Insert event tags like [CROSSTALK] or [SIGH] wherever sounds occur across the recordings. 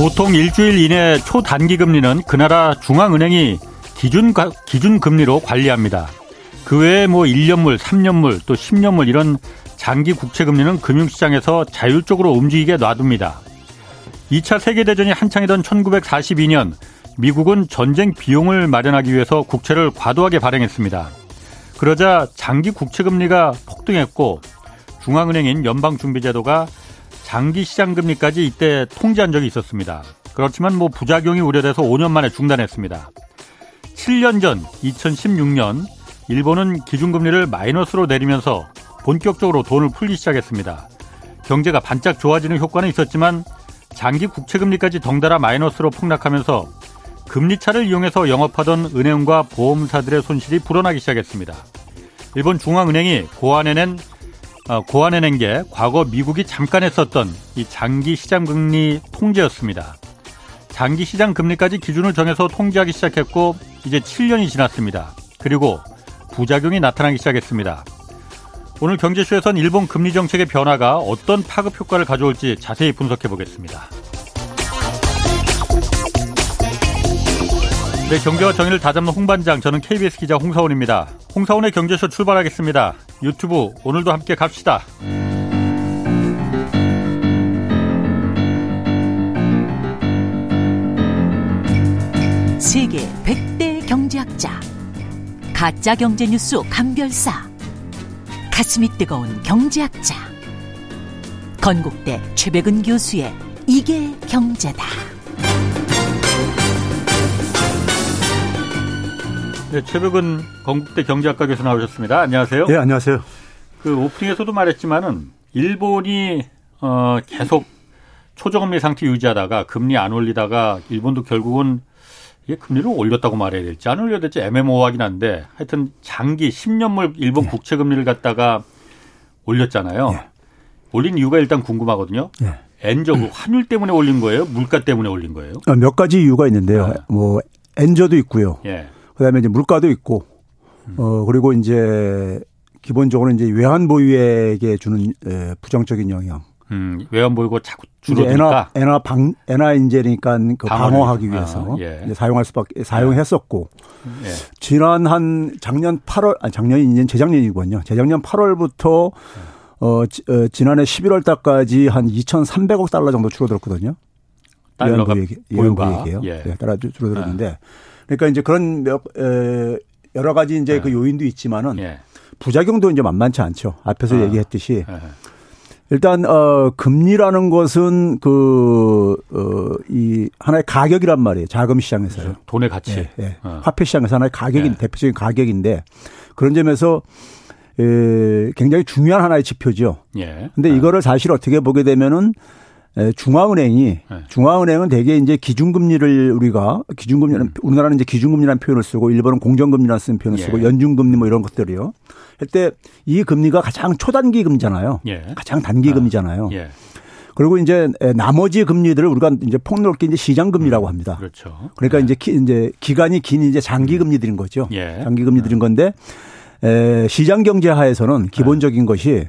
보통 일주일 이내 초단기 금리는 그 나라 중앙은행이 기준, 기준 금리로 관리합니다. 그 외에 뭐 1년물, 3년물, 또 10년물 이런 장기 국채 금리는 금융시장에서 자율적으로 움직이게 놔둡니다. 2차 세계대전이 한창이던 1942년 미국은 전쟁 비용을 마련하기 위해서 국채를 과도하게 발행했습니다. 그러자 장기 국채 금리가 폭등했고 중앙은행인 연방준비제도가 장기 시장 금리까지 이때 통제한 적이 있었습니다. 그렇지만 뭐 부작용이 우려돼서 5년 만에 중단했습니다. 7년 전 2016년 일본은 기준금리를 마이너스로 내리면서 본격적으로 돈을 풀기 시작했습니다. 경제가 반짝 좋아지는 효과는 있었지만 장기 국채금리까지 덩달아 마이너스로 폭락하면서 금리차를 이용해서 영업하던 은행과 보험사들의 손실이 불어나기 시작했습니다. 일본 중앙은행이 고안해낸 어, 고안해낸 게 과거 미국이 잠깐 했었던 이 장기 시장 금리 통제였습니다. 장기 시장 금리까지 기준을 정해서 통제하기 시작했고 이제 7년이 지났습니다. 그리고 부작용이 나타나기 시작했습니다. 오늘 경제쇼에선 일본 금리 정책의 변화가 어떤 파급 효과를 가져올지 자세히 분석해 보겠습니다. 네, 경제와 정의를 다잡는 홍반장, 저는 KBS 기자 홍사원입니다. 홍사원의 경제쇼 출발하겠습니다. 유튜브 오늘도 함께 갑시다. 세계 100대 경제학자 가짜 경제 뉴스 감별사 가슴이 뜨거운 경제학자 건국대 최백은 교수의 이게 경제다. 네, 최백은 건국대 경제학과 교수 나오셨습니다. 안녕하세요. 네, 안녕하세요. 그 오프닝에서도 말했지만은 일본이 어 계속 초저금리 상태 유지하다가 금리 안 올리다가 일본도 결국은 이게 금리를 올렸다고 말해야 될지 안 올려야 될지 애매모호하긴 한데 하여튼 장기 10년물 일본 네. 국채 금리를 갖다가 올렸잖아요. 네. 올린 이유가 일단 궁금하거든요. 네. 엔저 그 [CLEARS THROAT] 환율 때문에 올린 거예요? 물가 때문에 올린 거예요? 어, 몇 가지 이유가 있는데요. 네. 뭐 엔저도 있고요. 예. 그다음에 이제 물가도 있고 어 그리고 이제 기본적으로 이제 외환 보유액에 주는 부정적인 영향. 음, 외환 보유고 자꾸 줄어드니까. 엔화, 엔화 방, 엔화 인재니까 그 방어하기 위해서 아, 예. 사용할 수밖에 사용했었고. 예. 지난 한 작년 8월, 아니 작년이 이제 재작년이군요. 재작년 8월부터 어, 지, 어 지난해 11월 달까지 한 2,300억 달러 정도 줄어들었거든요. 외환 보유액, 보유액이에요. 예. 네, 따라 줄어들었는데. 예. 그러니까 이제 그런 몇, 에, 여러 가지 이제 예. 그 요인도 있지만은 예. 부작용도 이제 만만치 않죠. 앞에서 아. 얘기했듯이 예. 일단 어 금리라는 것은 그어이 하나의 가격이란 말이에요. 자금 시장에서요. 그렇죠. 돈의 가치. 네, 네. 어. 화폐 시장에서 하나의 가격인 네. 대표적인 가격인데 그런 점에서 에, 굉장히 중요한 하나의 지표죠. 예. 근데 네. 이거를 사실 어떻게 보게 되면은 중앙은행이 네. 중앙은행은 대개 이제 기준금리를 우리가 기준금리는 음. 우리나라는 이제 기준금리라는 표현을 쓰고 일본은 공정금리라는 쓰는 표현을 쓰고 예. 연준금리 뭐 이런 것들이요. 할때 이 금리가 가장 초단기 금리잖아요. 예. 가장 단기 아. 금리잖아요. 예. 그리고 이제 나머지 금리들을 우리가 이제 폭넓게 이제 시장 금리라고 음. 합니다. 그렇죠. 그러니까 네. 이제 기, 이제 기간이 긴 이제 장기 음. 금리들인 거죠. 예. 장기 금리들인 네. 건데 에, 시장 경제 하에서는 기본적인 네. 것이 에,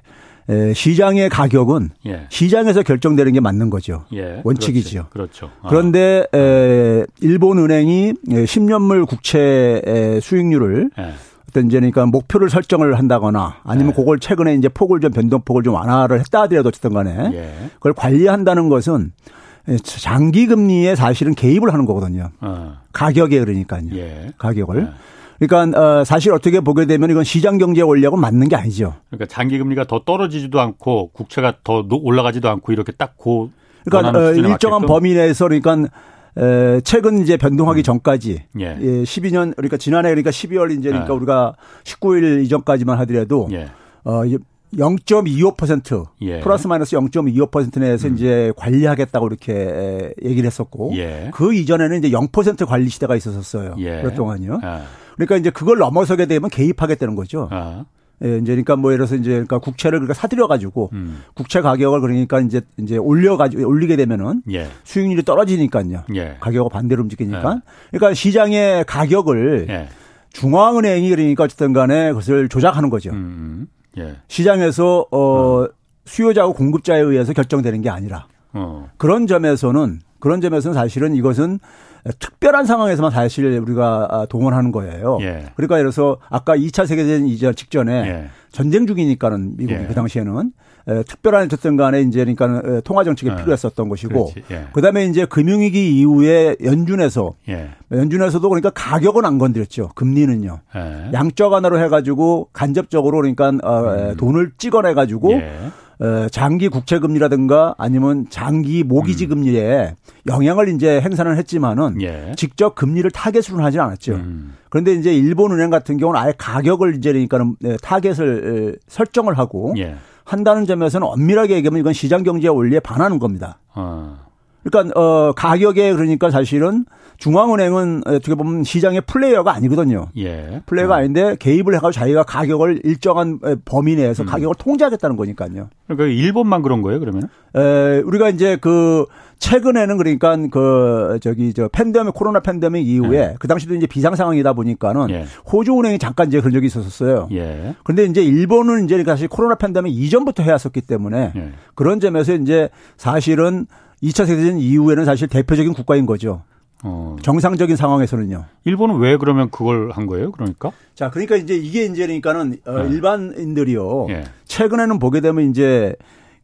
시장의 가격은 예. 시장에서 결정되는 게 맞는 거죠. 예. 원칙이죠. 그렇죠. 아. 그런데 에, 일본 은행이 10년물 국채 수익률을 예. 어떤 이제 그러니까 목표를 설정을 한다거나 아니면 네. 그걸 최근에 이제 폭을 좀 변동폭을 좀 완화를 했다 하더라도 어쨌든 간에 예. 그걸 관리한다는 것은 장기 금리에 사실은 개입을 하는 거거든요. 어. 가격에 그러니까요. 예. 가격을. 네. 그러니까 어 사실 어떻게 보게 되면 이건 시장 경제 원리하고 맞는 게 아니죠. 그러니까 장기 금리가 더 떨어지지도 않고 국채가 더 올라가지도 않고 이렇게 딱고 그러니까 어, 일정한 맞게끔? 범위 내에서 그러니까 에, 최근 이제 변동하기 음. 전까지 예. 예 12년 그러니까 지난해 그러니까 12월 이제 그러니까 예. 우리가 19일 이전까지만 하더라도 예. 어 0.25% 예. 플러스 마이너스 0.25% 내에서 음. 이제 관리하겠다고 이렇게 얘기를 했었고 예. 그 이전에는 이제 0% 관리 시대가 있었었어요. 예. 그동안요. 아. 그러니까 이제 그걸 넘어서게 되면 개입하겠다는 거죠. 아. 예, 이제 그러니까 뭐 예를 들어서 이제 그러니까 국채를 그러니까 사들여 가지고 음. 국채 가격을 그러니까 이제 이제 올려 가지고 올리게 되면은 예. 수익률이 떨어지니까요. 예. 가격을 반대로 움직이니까. 예. 그러니까 시장의 가격을 예. 중앙은행이 그러니까 어쨌든 간에 그것을 조작하는 거죠. 음. 음. 예. 시장에서 어, 어 수요자하고 공급자에 의해서 결정되는 게 아니라 어. 그런 점에서는 그런 점에서는 사실은 이것은 특별한 상황에서만 사실 우리가 아, 동원하는 거예요. 예. 그러니까 예를 들어서 아까 2차 세계대전 이전 직전에 예. 전쟁 중이니까는 미국이 예. 그 당시에는 에, 특별한 어쨌든 간에 이제 그러니까 통화 정책이 어. 필요했었던 것이고 예. 그다음에 이제 금융위기 이후에 연준에서 예. 연준에서도 그러니까 가격은 안 건드렸죠. 금리는요. 예. 양적 완화로 해 가지고 간접적으로 그러니까 어, 음. 돈을 찍어내 가지고 어, 장기 국채 금리라든가 아니면 장기 모기지 음. 금리에 영향을 이제 행사는 했지만은 예. 직접 금리를 타겟으로 하지 않았죠. 음. 그런데 이제 일본은행 같은 경우는 아예 가격을 이제 그러니까는 네, 타겟을 설정을 하고 예. 한다는 점에서는 엄밀하게 얘기하면 이건 시장 경제 원리에 반하는 겁니다. 어. 그러니까 어 가격에 그러니까 사실은 중앙은행은 어떻게 보면 시장의 플레이어가 아니거든요. 예. 플레이어가 어. 아닌데 개입을 해가지고 자기가 가격을 일정한 범위 내에서 음. 가격을 통제하겠다는 거니까요. 그러니까 일본만 그런 거예요, 그러면? 에 우리가 이제 그 최근에는 그러니까 그 저기 저 팬데믹 코로나 팬데믹 이후에 예. 그 당시도 이제 비상 상황이다 보니까는 예. 호주 은행이 잠깐 이제 그런 적이 있었어요. 예. 그런데 이제 일본은 이제 사실 코로나 팬데믹 이전부터 해왔었기 때문에 예. 그런 점에서 이제 사실은 2차 세계대전 이후에는 사실 대표적인 국가인 거죠. 어. 정상적인 상황에서는요. 일본은 왜 그러면 그걸 한 거예요? 그러니까? 자, 그러니까 이제 이게 이제 그러니까는 어, 네. 일반인들이요. 예. 최근에는 보게 되면 이제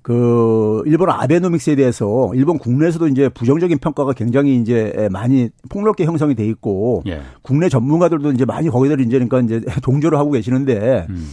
그 일본 아베노믹스에 대해서 일본 국내에서도 이제 부정적인 평가가 굉장히 이제 많이 폭넓게 형성이 돼 있고 예. 국내 전문가들도 이제 많이 거기들 이제 그러니까 [LAUGHS] 이제 동조를 하고 계시는데 음.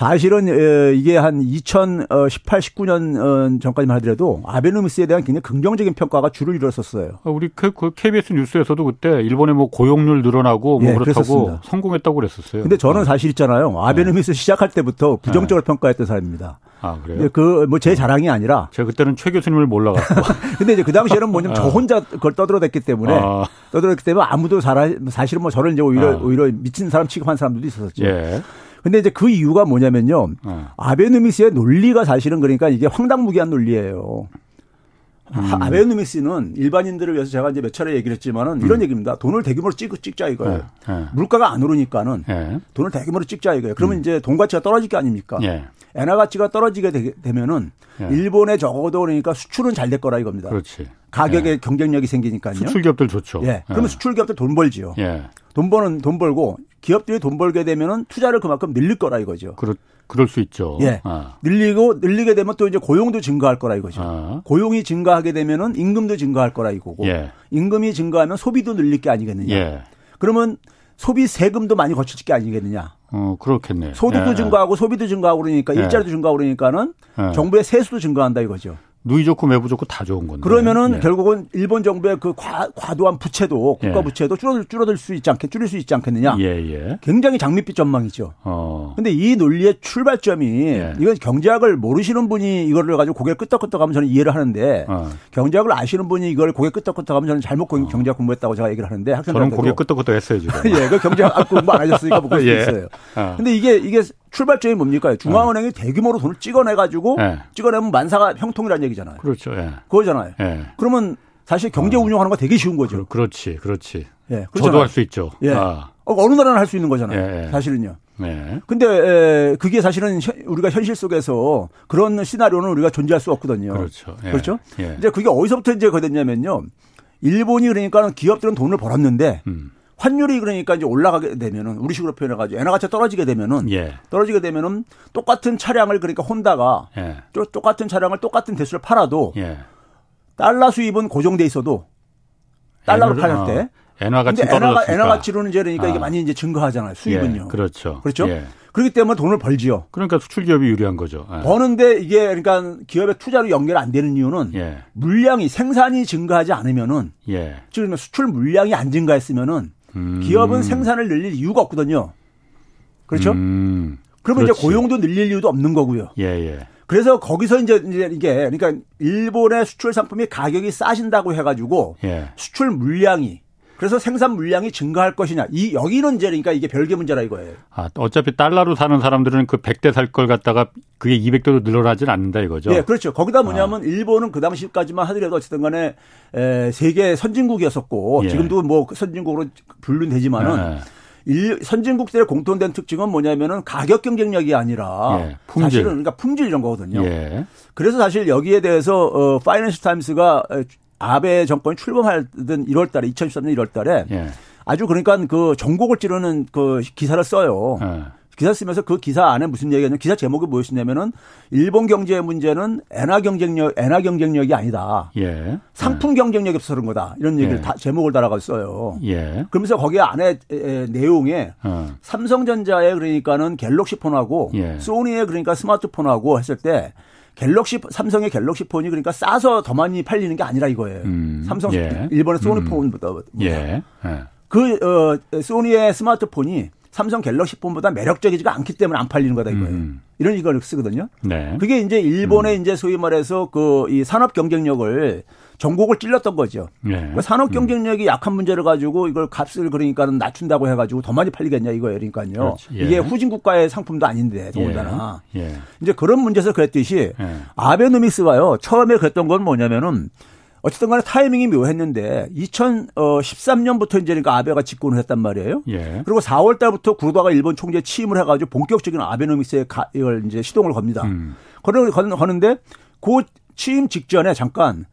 사실은 이게 한 2018, 19년 전까지만 하더라도 아베노미스에 대한 굉장히 긍정적인 평가가 주를 이뤘었어요. 아, 우리 KBS 뉴스에서도 그때 일본의 뭐 고용률 늘어나고 뭐 예, 그렇다고 그랬었습니다. 성공했다고 그랬었어요. 근데 저는 어. 사실 있잖아요. 아베노미스 네. 시작할 때부터 부정적으로 네. 평가했던 사람입니다. 아, 그래요? 그 뭐 제 자랑이 아니라 제가 그때는 최 교수님을 몰라가지고. [LAUGHS] 근데 이제 그 당시에는 뭐냐면 저 아. 혼자 그걸 떠들어댔기 때문에 아. 떠들었기 때문에 아무도 사실은 뭐 저를 이제 오히려 아. 오히려 미친 사람 취급한 사람들도 있었죠. 예. 근데 이제 그 이유가 뭐냐면요. 어. 아베누미스의 논리가 사실은 그러니까 이게 황당무계한 논리예요. 음. 아베누미스는 일반인들을 위해서 제가 이제 몇 차례 얘기를 했지만은 음. 이런 얘기입니다. 돈을 대규모로 찍, 찍자 이거예요. 네. 네. 물가가 안 오르니까는 네. 돈을 대규모로 찍자 이거예요. 그러면 음. 이제 돈 가치가 떨어질 게 아닙니까? 예. 엔화 가치가 떨어지게 되, 면은 예. 일본에 적어도 그러니까 수출은 잘 될 거라 이겁니다. 그렇지. 가격에 예. 경쟁력이 생기니까요. 수출 기업들 좋죠. 예. 그러면 수출 기업들 돈 벌지요. 돈 버는 돈 벌고 기업들이 돈 벌게 되면은 투자를 그만큼 늘릴 거라 이거죠. 그렇 그럴 수 있죠. 예. 아. 늘리고 늘리게 되면 또 이제 고용도 증가할 거라 이거죠. 아. 고용이 증가하게 되면은 임금도 증가할 거라 이거고. 예. 임금이 증가하면 소비도 늘릴 게 아니겠느냐. 예. 그러면 소비 세금도 많이 거칠 게 아니겠느냐. 어, 그렇겠네. 소득도 예. 증가하고 소비도 증가하고 그러니까 예. 일자리도 증가하고 그러니까는 예. 정부의 세수도 증가한다 이거죠. 누이 좋고 매부 좋고 다 좋은 건데. 그러면은 예. 결국은 일본 정부의 그 과, 과도한 부채도 국가 예. 부채도 줄어들 줄어들 수 있지 않겠 줄일 수 있지 않겠느냐. 예, 예. 굉장히 장밋빛 전망이죠. 어. 근데 이 논리의 출발점이 예. 이건 경제학을 모르시는 분이 이거를 가지고 고개 끄덕끄덕하면 저는 이해를 하는데 어. 경제학을 아시는 분이 이걸 고개 끄덕끄덕하면 저는 잘못 어. 경제학 공부했다고 제가 얘기를 하는데 학생들한테 저는 고개 끄덕끄덕 했어요 지금. [LAUGHS] 예, 그 경제학 공부 안 하셨으니까 뭐 그럴 [LAUGHS] 수 예. 있어요. 어. 근데 이게 이게 출발점이 뭡니까? 중앙은행이 어. 대규모로 돈을 찍어내 가지고 예. 찍어내면 만사가 형통이라는 얘기잖아요. 그렇죠. 예. 그거잖아요. 예. 그러면 사실 경제 어. 운영하는 거 되게 쉬운 거죠. 그, 렇지 그렇지. 예, 저도 할 수 있죠. 예. 아. 어, 느 나라는 할수 있는 거잖아요. 예, 예. 사실은요. 예. 근데 에, 그게 사실은 우리가 현실 속에서 그런 시나리오는 우리가 존재할 수 없거든요. 그렇죠. 예. 그렇죠. 예. 이제 그게 어디서부터 이제 거됐냐면요. 일본이 그러니까 기업들은 돈을 벌었는데 음. 환율이 그러니까 이제 올라가게 되면은 우리식으로 표현해가지고 엔화 가치가 떨어지게 되면은 예. 떨어지게 되면은 똑같은 차량을 그러니까 혼다가 예. 똑같은 차량을 똑같은 대수를 팔아도 예. 달러 수입은 고정돼 있어도 달러로 팔 때. 어. 엔화 가치 엔화, 엔화 가치로는 이제 그러니까 아. 이게 많이 이제 증가하잖아요. 수입은요. 예, 그렇죠. 그렇죠. 예. 그렇기 때문에 돈을 벌지요. 그러니까 수출 기업이 유리한 거죠. 예. 버는데 이게 그러니까 기업의 투자로 연결 안 되는 이유는 예. 물량이 생산이 증가하지 않으면은 예. 즉 수출 물량이 안 증가했으면은 음. 기업은 생산을 늘릴 이유가 없거든요. 그렇죠? 음. 그러면 그렇지. 이제 고용도 늘릴 이유도 없는 거고요. 예, 예. 그래서 거기서 이제, 이제 이게 그러니까 일본의 수출 상품이 가격이 싸진다고 해가지고 예. 수출 물량이 그래서 생산 물량이 증가할 것이냐. 이 여기는 이제 그러니까 이게 별개 문제라 이거예요. 아, 어차피 달러로 사는 사람들은 그 100대 살 걸 갖다가 그게 200대로 늘어나질 않는다 이거죠. 네, 그렇죠. 거기다 뭐냐면 아. 일본은 그 당시까지만 하더라도 어쨌든 간에 에, 세계 선진국이었었고 예. 지금도 뭐 선진국으로 분류되지만은 예. 일, 선진국들의 공통된 특징은 뭐냐면은 가격 경쟁력이 아니라 예. 사실은 그러니까 품질 이런 거거든요. 예. 그래서 사실 여기에 대해서 어 파이낸스 타임스가 아베 정권이 출범하던 1월 달에 2013년 1월 달에 예. 아주 그러니까 그 정곡을 찌르는 그 기사를 써요. 예. 기사 쓰면서 그 기사 안에 무슨 얘기냐면 기사 제목이 뭐였냐면은 일본 경제의 문제는 엔화 경쟁력 엔화 경쟁력이 아니다. 예. 상품 경쟁력이 없어서 그런 거다. 이런 얘기를 예. 다 제목을 달아가 써요. 예. 그러면서 거기 안에 에, 내용에 어. 삼성전자에 그러니까는 갤럭시 폰하고 예. 소니에 그러니까 스마트폰하고 했을 때 갤럭시 삼성의 갤럭시 폰이 그러니까 싸서 더 많이 팔리는 게 아니라 이거예요. 음. 삼성 예. 일본의 소니 음. 폰보다 예. 예. 그 어, 소니의 스마트폰이 삼성 갤럭시 폰보다 매력적이지가 않기 때문에 안 팔리는 거다 이거예요. 음. 이런 이걸 쓰거든요. 네. 그게 이제 일본의 음. 이제 소위 말해서 그 이 산업 경쟁력을 전곡을 찔렀던 거죠. 네. 그러니까 산업 음. 경쟁력이 음. 약한 문제를 가지고 이걸 값을 그러니까는 낮춘다고 해가지고 더 많이 팔리겠냐 이거예요. 그러니까요. 예. 이게 후진 국가의 상품도 아닌데 더군다나 예. 예. 이제 그런 문제에서 그랬듯이 예. 아베노믹스가요 처음에 그랬던 건 뭐냐면은 어쨌든 간에 타이밍이 묘했는데 2013년부터 이제 그러니까 아베가 집권을 했단 말이에요. 예. 그리고 4월 달부터 구르다가 일본 총재 취임을 해가지고 본격적인 아베노믹스에 가, 이걸 이제 시동을 겁니다. 음. 거는데 그 취임 직전에 잠깐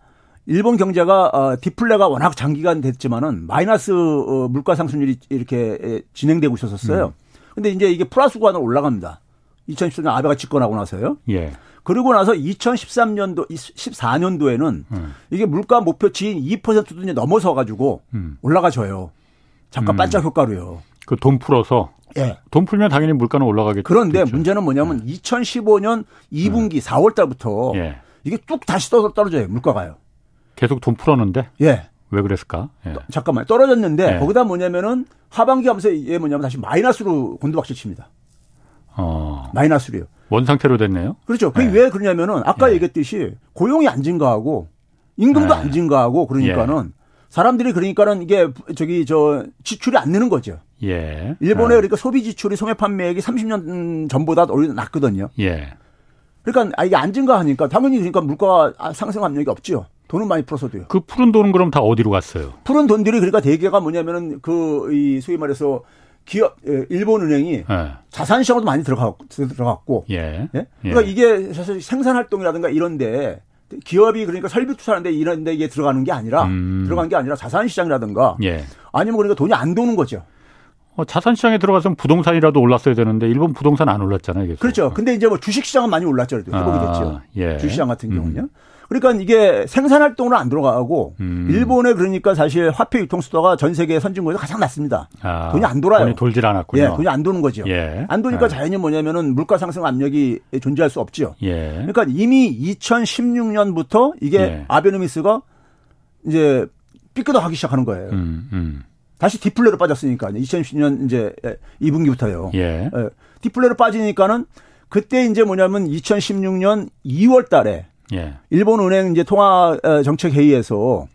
일본 경제가 어, 디플레가 워낙 장기간 됐지만은 마이너스 어, 물가 상승률이 이렇게 진행되고 있었어요. 음. 근데 이제 이게 플러스 구간으로 올라갑니다. 2014년 아베가 집권하고 나서요. 예. 그리고 나서 2013년도, 14년도에는 음. 이게 물가 목표치인 2%도 이제 넘어서 가지고 음. 올라가줘요. 잠깐 음. 반짝 효과로요. 그 돈 풀어서. 예. 돈 풀면 당연히 물가는 올라가겠죠. 그런데 문제는 뭐냐면 예. 2015년 2분기 4월 달부터 예. 이게 뚝 다시 떨어져요. 물가가요. 계속 돈 풀었는데? 예. 왜 그랬을까? 예. 잠깐만 떨어졌는데 예. 거기다 뭐냐면은 하반기 하면서 얘 뭐냐면 다시 마이너스로 곤두박질 칩니다. 어. 마이너스로요. 원 상태로 됐네요. 그렇죠. 그게 네. 왜 그러냐면은 아까 예. 얘기했듯이 고용이 안 증가하고 임금도 네. 안 증가하고 그러니까는 예. 사람들이 그러니까는 이게 저기 저 지출이 안 느는 거죠. 예. 일본의 네. 그러니까 소비 지출이 소매 판매액이 30년 전보다 오히려 낮거든요. 예. 그러니까 아, 이게 안 증가하니까 당연히 그러니까 물가 상승 압력이 없죠. 돈은 많이 풀어서도요. 그 푸른 돈은 그럼 다 어디로 갔어요? 푸른 돈들이 그러니까 대개가 뭐냐면은 그 이 소위 말해서 기업 예, 일본 은행이 네. 자산 시장도 많이 들어갔고 들어갔고 예. 예? 그러니까 예. 이게 사실 생산 활동이라든가 이런데 기업이 그러니까 설비 투자하는데 이런데 이게 들어가는 게 아니라 음. 들어간 게 아니라 자산 시장이라든가 예. 아니면 그러니까 돈이 안 도는 거죠. 어, 자산 시장에 들어가서 부동산이라도 올랐어야 되는데 일본 부동산 안 올랐잖아요. 계속. 그렇죠. 근데 이제 뭐 주식 시장은 많이 올랐죠. 회복이 아, 됐죠. 예. 주식 시장 같은 경우는요. 음. 그러니까 이게 생산 활동으로 안 들어가고 음. 일본에 그러니까 사실 화폐 유통 수도가 전 세계 선진국에서 가장 낮습니다. 아, 돈이 안 돌아요. 돈이 돌질 않았군요. 예, 돈이 안 도는 거죠. 예. 안 도니까 예. 자연히 뭐냐면은 물가 상승 압력이 존재할 수 없죠. 예. 그러니까 이미 2016년부터 이게 예. 아베노미스가 이제 삐끗하기 시작하는 거예요. 음, 음. 다시 디플레로 빠졌으니까 2010년 이제 2분기부터요. 예. 예. 디플레로 빠지니까는 그때 이제 뭐냐면 2016년 2월 달에 예. 일본 은행 이제 통화 어, 정책 회의에서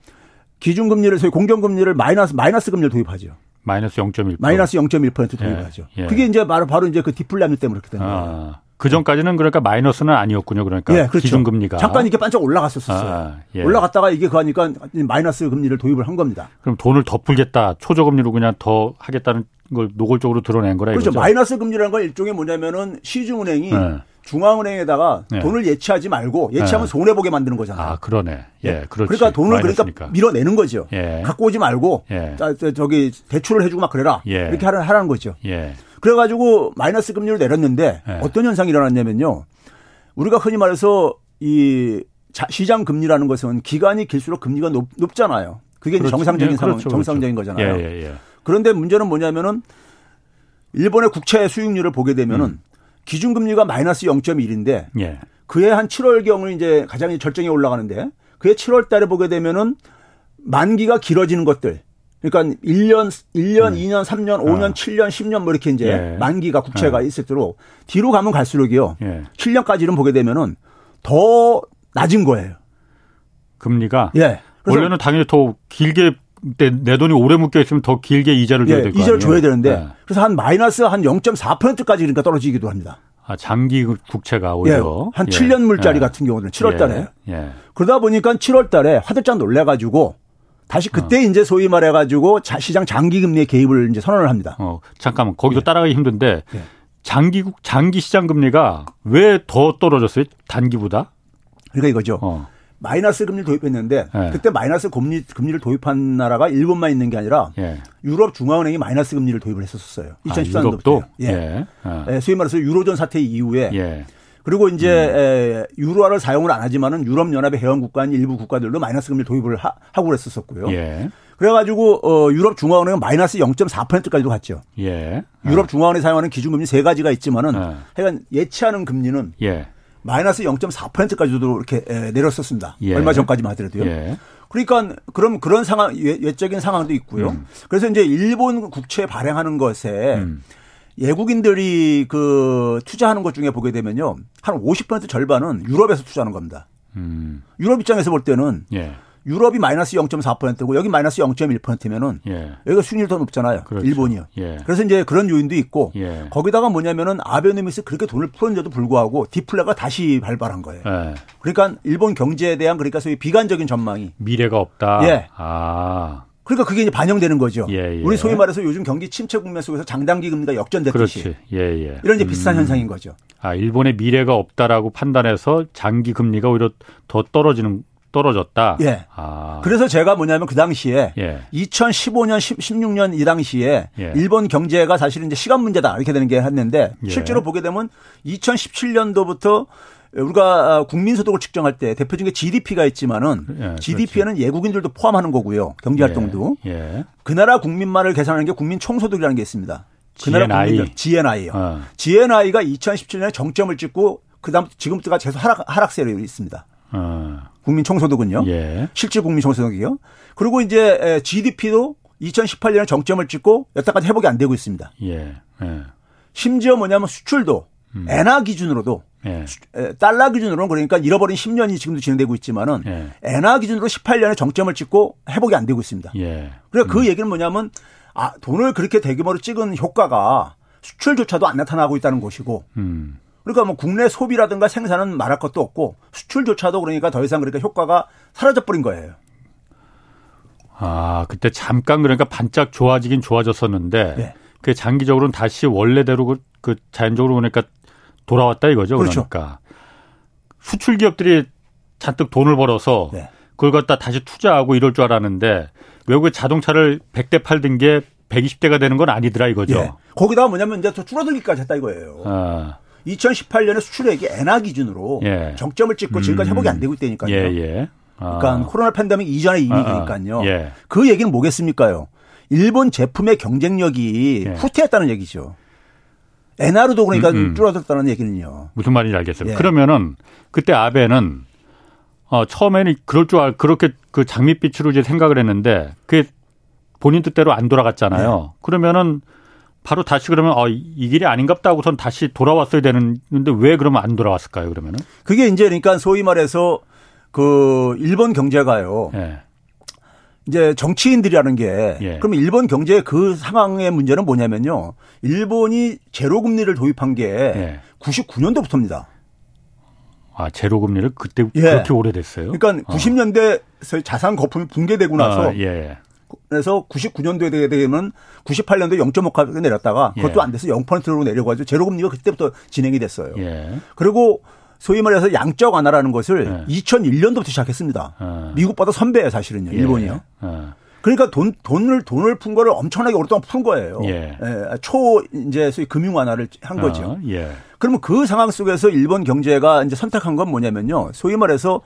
기준 금리를 소위 공정 금리를 마이너스 마이너스 금리를 도입하죠. 마이너스 0.1%. 마이너스 0.1% 도입하죠. 예. 예. 그게 이제 바로 바로 이제 그 디플레 때문에 그렇게 된 거예요. 아. 그 전까지는 그러니까 마이너스는 아니었군요. 그러니까 예, 그렇죠. 기준 금리가 잠깐 이게 반짝 올라갔었어요. 아, 예. 올라갔다가 이게 그하니까 마이너스 금리를 도입을 한 겁니다. 그럼 돈을 더 풀겠다, 초저금리로 그냥 더 하겠다는 걸 노골적으로 드러낸 거라 그렇죠. 이거죠? 마이너스 금리라는 건 일종의 뭐냐면은 시중은행이 네. 중앙은행에다가 네. 돈을 예치하지 말고 예치하면 네. 손해 보게 만드는 거잖아요. 아 그러네. 예, 그렇지. 그러니까 돈을 그러니까. 그러니까 밀어내는 거죠. 예. 갖고 오지 말고 예. 저기 대출을 해주고 막 그래라. 예. 이렇게 하라, 하라는 거죠. 예. 그래가지고 마이너스 금리를 내렸는데 예. 어떤 현상이 일어났냐면요. 우리가 흔히 말해서 이 시장 금리라는 것은 기간이 길수록 금리가 높, 높잖아요. 그게 그렇죠. 정상적인 예, 상황, 그렇죠, 그렇죠. 정상적인 거잖아요. 예, 그런데 문제는 뭐냐면은 일본의 국채 수익률을 보게 되면은 음. 기준금리가 마이너스 0.1인데 예. 그해 한 7월경을 이제 가장 절정에 올라가는데 그해 7월 달에 보게 되면은 만기가 길어지는 것들 그러니까 1년, 1년, 음. 2년, 3년, 5년, 어. 7년, 10년 뭐 이렇게 이제 예. 만기가 국채가 예. 있을수록 뒤로 가면 갈수록이요. 예. 7년까지는 보게 되면은 더 낮은 거예요. 금리가 예. 원래는 당연히 더 길게 내 돈이 오래 묶여 있으면 더 길게 이자를 줘야 예, 될거 이자를 줘야 되는데 예. 그래서 한 마이너스 한 0.4%까지 그러니까 떨어지기도 합니다. 아, 장기 국채가 오히려 예, 한 7년 물짜리 같은 경우는 7월 달에. 그러다 보니까 7월 달에 화들짝 놀래 가지고 다시 그때 어. 이제 소위 말해 가지고 시장 장기 금리의 개입을 이제 선언을 합니다. 어, 잠깐만 거기서 네. 따라가기 힘든데 네. 장기국 장기 시장 금리가 왜 더 떨어졌어요? 단기보다? 그러니까 이거죠. 어. 마이너스 금리를 도입했는데 예. 그때 마이너스 금리 금리를 도입한 나라가 일본만 있는 게 아니라 예. 유럽 중앙은행이 마이너스 금리를 도입을 했었어요. 2014년도부터. 아, 예. 예. 아. 예. 소위 말해서 유로존 사태 이후에 예. 그리고 이제 음. 에, 유로화를 사용을 안 하지만은 유럽 연합의 회원 국가인 일부 국가들도 마이너스 금리를 도입을 하, 고 그랬었었고요. 예. 그래가지고 어, 유럽 중앙은행은 마이너스 0.4%까지도 갔죠. 예. 유럽 중앙은행이 사용하는 기준금리 세 가지가 있지만은 어. 하여간 예치하는 금리는 예. 마이너스 0.4%까지도 이렇게 내렸었습니다. 예. 얼마 전까지만 하더라도요. 예. 그러니까 그럼 그런 상황 외적인 상황도 있고요. 음. 그래서 이제 일본 국채 발행하는 것에 음. 외국인들이 그 투자하는 것 중에 보게 되면요. 한 50% 절반은 유럽에서 투자하는 겁니다. 음. 유럽 입장에서 볼 때는 예. 유럽이 마이너스 0.4%고 여기 마이너스 0.1%면은 예. 여기가 수익률 더 높잖아요. 그렇죠. 일본이요. 예. 그래서 이제 그런 요인도 있고 예. 거기다가 뭐냐면은 아베노미스 그렇게 돈을 풀었는데도 불구하고 디플레가 다시 발발한 거예요. 예. 그러니까 일본 경제에 대한 그러니까 소위 비관적인 전망이 미래가 없다. 예. 아. 그러니까 그게 이제 반영되는 거죠. 예, 예. 우리 소위 말해서 요즘 경기 침체 국면 속에서 장단기 금리가 역전됐듯이 예, 예. 이런 이제 비슷한 음. 현상인 거죠. 아 일본의 미래가 없다라고 판단해서 장기 금리가 오히려 더 떨어지는 떨어졌다. 예. 아. 그래서 제가 뭐냐면 그 당시에 예. 2015년, 16년 이 당시에 예. 일본 경제가 사실은 이제 시간 문제다 이렇게 되는 게 했는데 예. 실제로 보게 되면 2017년도부터 우리가 국민소득을 측정할 때 대표적인 GDP가 있지만은 예, GDP에는 그렇지. 예국인들도 포함하는 거고요. 경제활동도. 예, 예. 그 나라 국민만을 계산하는 게 국민 총소득이라는 게 있습니다. 그 나라 국민들 GNI요. 어. GNI가 2017년에 정점을 찍고 그다음 지금부터가 계속 하락 하락세로 있습니다. 어. 국민 총소득은요. 예. 실질 국민 총소득이요. 그리고 이제 GDP도 2018년에 정점을 찍고 여태까지 회복이 안 되고 있습니다. 예. 예. 심지어 뭐냐면 수출도 음. 엔화 기준으로도 예. 달러 기준으로는 그러니까 잃어버린 10년이 지금도 진행되고 있지만은 예. 엔화 기준으로 18년에 정점을 찍고 회복이 안 되고 있습니다. 예. 그러니까 그 음. 그 얘기는 뭐냐면 아 돈을 그렇게 대규모로 찍은 효과가 수출조차도 안 나타나고 있다는 것이고 음. 그러니까 뭐 국내 소비라든가 생산은 말할 것도 없고 수출조차도 그러니까 더 이상 그러니까 효과가 사라져 버린 거예요. 아, 그때 잠깐 그러니까 반짝 좋아지긴 좋아졌었는데 네. 그 장기적으로는 다시 원래대로 그, 그 자연적으로 그러니까 돌아왔다 이거죠. 그렇죠. 그러니까 수출 기업들이 잔뜩 돈을 벌어서 네. 그걸 갖다 다시 투자하고 이럴 줄 알았는데 외국의 자동차를 100대 팔던 게 120대가 되는 건 아니더라 이거죠. 예. 거기다가 뭐냐면 이제 더 줄어들기까지 했다 이거예요. 아. 2018년에 수출액이 엔화 기준으로 예. 정점을 찍고 지금까지 회복이 안 되고 있다니까요. 예, 예. 아. 그러니까 코로나 팬데믹 이전의 이미니까요. 아, 아. 예. 그 얘기는 뭐겠습니까요? 일본 제품의 경쟁력이 예. 후퇴했다는 얘기죠. 엔화로도 그러니까 음, 음. 줄어들었다는 얘기는요. 무슨 말인지 알겠어요. 예. 그러면은 그때 아베는 어, 처음에는 그럴 줄 알, 그렇게 그 장밋빛으로 이제 생각을 했는데 그게 본인 뜻대로 안 돌아갔잖아요. 예. 그러면은 바로 다시 그러면 어, 이 길이 아닌갑다 하고선 다시 돌아왔어야 되는데 왜 그러면 안 돌아왔을까요, 그러면은? 그게 이제 그러니까 소위 말해서 그 일본 경제가요. 예. 이제 정치인들이라는 게 예. 그러면 일본 경제의 그 상황의 문제는 뭐냐면요. 일본이 제로 금리를 도입한 게 예. 99년도부터입니다. 아, 제로 금리를 그때 예. 그렇게 오래됐어요? 그러니까 어. 90년대 자산 거품이 붕괴되고 나서 아, 예. 그래서 99년도에 되면 98년도에 0.5까지 내렸다가 그것도 예. 안 돼서 0%로 내려가지고 제로 금리가 그때부터 진행이 됐어요. 예. 그리고 소위 말해서 양적 완화라는 것을 예. 2001년도부터 시작했습니다. 어. 미국보다 선배예요, 사실은요. 예. 일본이요. 어. 그러니까 돈 돈을 돈을 푼 거를 엄청나게 오랫동안 푼 거예요. 예. 예. 초 이제 소위 금융 완화를 한 거죠. 어. 예. 그러면 그 상황 속에서 일본 경제가 이제 선택한 건 뭐냐면요. 소위 말해서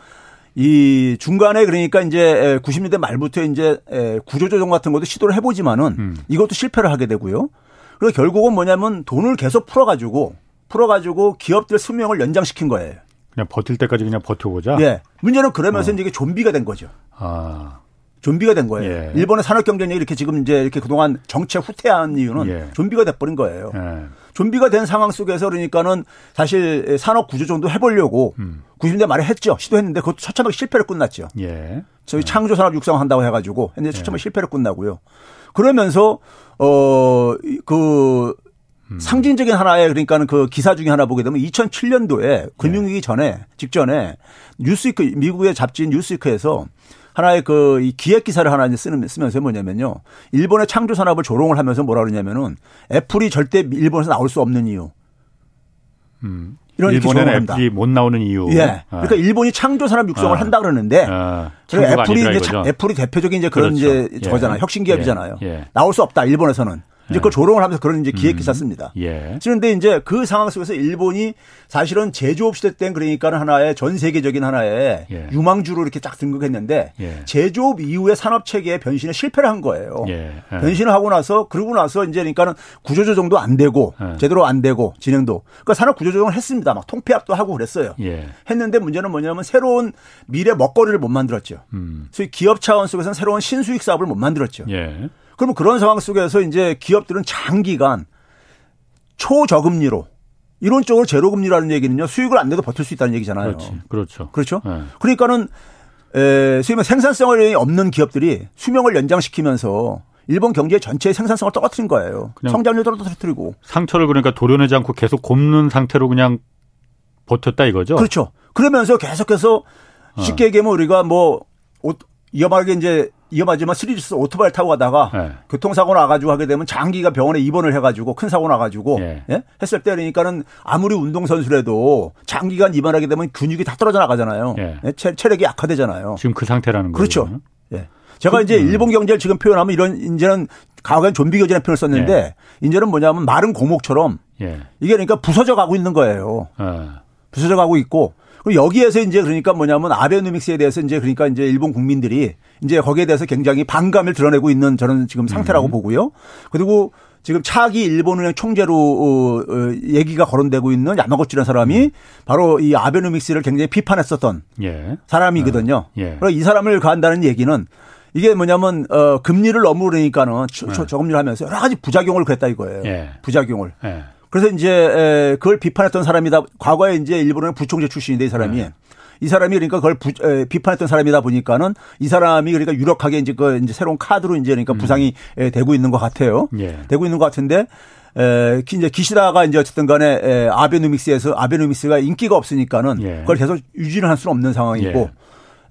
이 중간에 그러니까 이제 90년대 말부터 이제 구조조정 같은 것도 시도를 해보지만은 음. 이것도 실패를 하게 되고요. 그리고 결국은 뭐냐면 돈을 계속 풀어가지고 풀어가지고 기업들 수명을 연장시킨 거예요. 그냥 버틸 때까지 그냥 버텨보자. 예. 문제는 그러면서 어. 이제 이게 좀비가 된 거죠. 아. 좀비가 된 거예요. 예. 일본의 산업 경쟁력이 이렇게 지금 이제 이렇게 그동안 정체 후퇴한 이유는 예. 좀비가 돼버린 거예요. 예. 좀비가 된 상황 속에서 그러니까는 사실 산업 구조 정도 해보려고 음. 90년대 말에 했죠. 시도했는데 그것도 처참하게 실패로 끝났죠. 예. 저희 예. 창조 산업 육성한다고 해가지고 했는데 예. 처참하게 실패로 끝나고요. 그러면서 어그 음. 상징적인 하나의 그러니까는 그 기사 중에 하나 보게 되면 2007년도에 금융위기 전에 직전에 뉴스위크 미국의 잡지인 뉴스위크에서 하나의 그 기획 기사를 하나 이제 쓰는 쓰면서 뭐냐면요. 일본의 창조 산업을 조롱을 하면서 뭐라 그러냐면은 애플이 절대 일본에서 나올 수 없는 이유. 음. 이런 일본의 애플이 못 나오는 이유. 예. 아. 그러니까 일본이 창조 산업 육성을 아. 한다 그러는데 아. 애플이 이제 자, 애플이 대표적인 이제 그런 그렇죠. 이제 저잖아요. 예. 혁신 기업이잖아요. 예. 예. 나올 수 없다 일본에서는. 이제 그걸 조롱을 하면서 그런 이제 기획 기사 음. 씁니다. 예. 그런데 이제 그 상황 속에서 일본이 사실은 제조업 시대 때 그러니까는 하나의 전 세계적인 하나의 예. 유망주로 이렇게 딱 등극했는데 예. 제조업 이후에 산업 체계의 변신에 실패를 한 거예요. 예. 예. 변신을 하고 나서 그러고 나서 이제 그러니까는 구조조정도 안 되고 예. 제대로 안 되고 진행도 그러니까 산업 구조조정을 했습니다. 막 통폐합도 하고 그랬어요. 예. 했는데 문제는 뭐냐면 새로운 미래 먹거리를 못 만들었죠. 음. 소위 기업 차원 속에서는 새로운 신수익 사업을 못 만들었죠. 그러면 그런 상황 속에서 이제 기업들은 장기간 초저금리로 이런 쪽으로 제로금리라는 얘기는요 수익을 안 내도 버틸 수 있다는 얘기잖아요. 그렇지. 그렇죠. 그렇죠. 네. 그러니까는 에, 소위 생산성이 없는 기업들이 수명을 연장시키면서 일본 경제 전체의 생산성을 떨어뜨린 거예요. 성장률도 떨어뜨리고 상처를 그러니까 도려내지 않고 계속 곱는 상태로 그냥 버텼다 이거죠. 그렇죠. 그러면서 계속해서 어. 쉽게 얘기하면 우리가 뭐 위험하게 이제 위험하지만 스릴 있어 오토바이 타고 가다가 네. 교통사고 나가지고 하게 되면 장기가 병원에 입원을 해가지고 큰 사고 나가지고 네. 예? 했을 때 그러니까는 아무리 운동선수라도 장기간 입원하게 되면 근육이 다 떨어져 나가잖아요. 네. 예? 체, 력이 약화되잖아요. 지금 그 상태라는 거죠. 그렇죠. 예. 제가 그, 이제 음. 일본 경제를 지금 표현하면 이런 이제는 과거엔 좀비 경제라는 표현을 썼는데 예. 이제는 뭐냐면 마른 고목처럼 예. 이게 그러니까 부서져 가고 있는 거예요. 부서져 가고 있고 그리고 여기에서 이제 그러니까 뭐냐면 아베노믹스에 대해서 이제 그러니까 이제 일본 국민들이 이제 거기에 대해서 굉장히 반감을 드러내고 있는 저는 지금 상태라고 음. 보고요. 그리고 지금 차기 일본은행 총재로 어, 어, 얘기가 거론되고 있는 야마고치라는 사람이 음. 바로 이 아베노믹스를 굉장히 비판했었던 예. 사람이거든요. 예. 그래서 이 사람을 가한다는 얘기는 이게 뭐냐면 어 금리를 너무 그러니까는 네. 저금리를 하면서 여러 가지 부작용을 그랬다 이거예요. 예. 부작용을. 예. 그래서 이제 그걸 비판했던 사람이다. 과거에 이제 일본의 부총재 출신인데 이 사람이 네. 이 사람이 그러니까 그걸 부, 에, 비판했던 사람이다 보니까는 이 사람이 그러니까 유력하게 이제 그 이제 새로운 카드로 이제 그러니까 음. 부상이 에, 되고 있는 것 같아요. 예. 되고 있는 것 같은데 에, 이제 기시다가 이제 어쨌든 간에 에, 아베노믹스에서 아베노믹스가 인기가 없으니까는 예. 그걸 계속 유지를 할 수는 없는 상황이고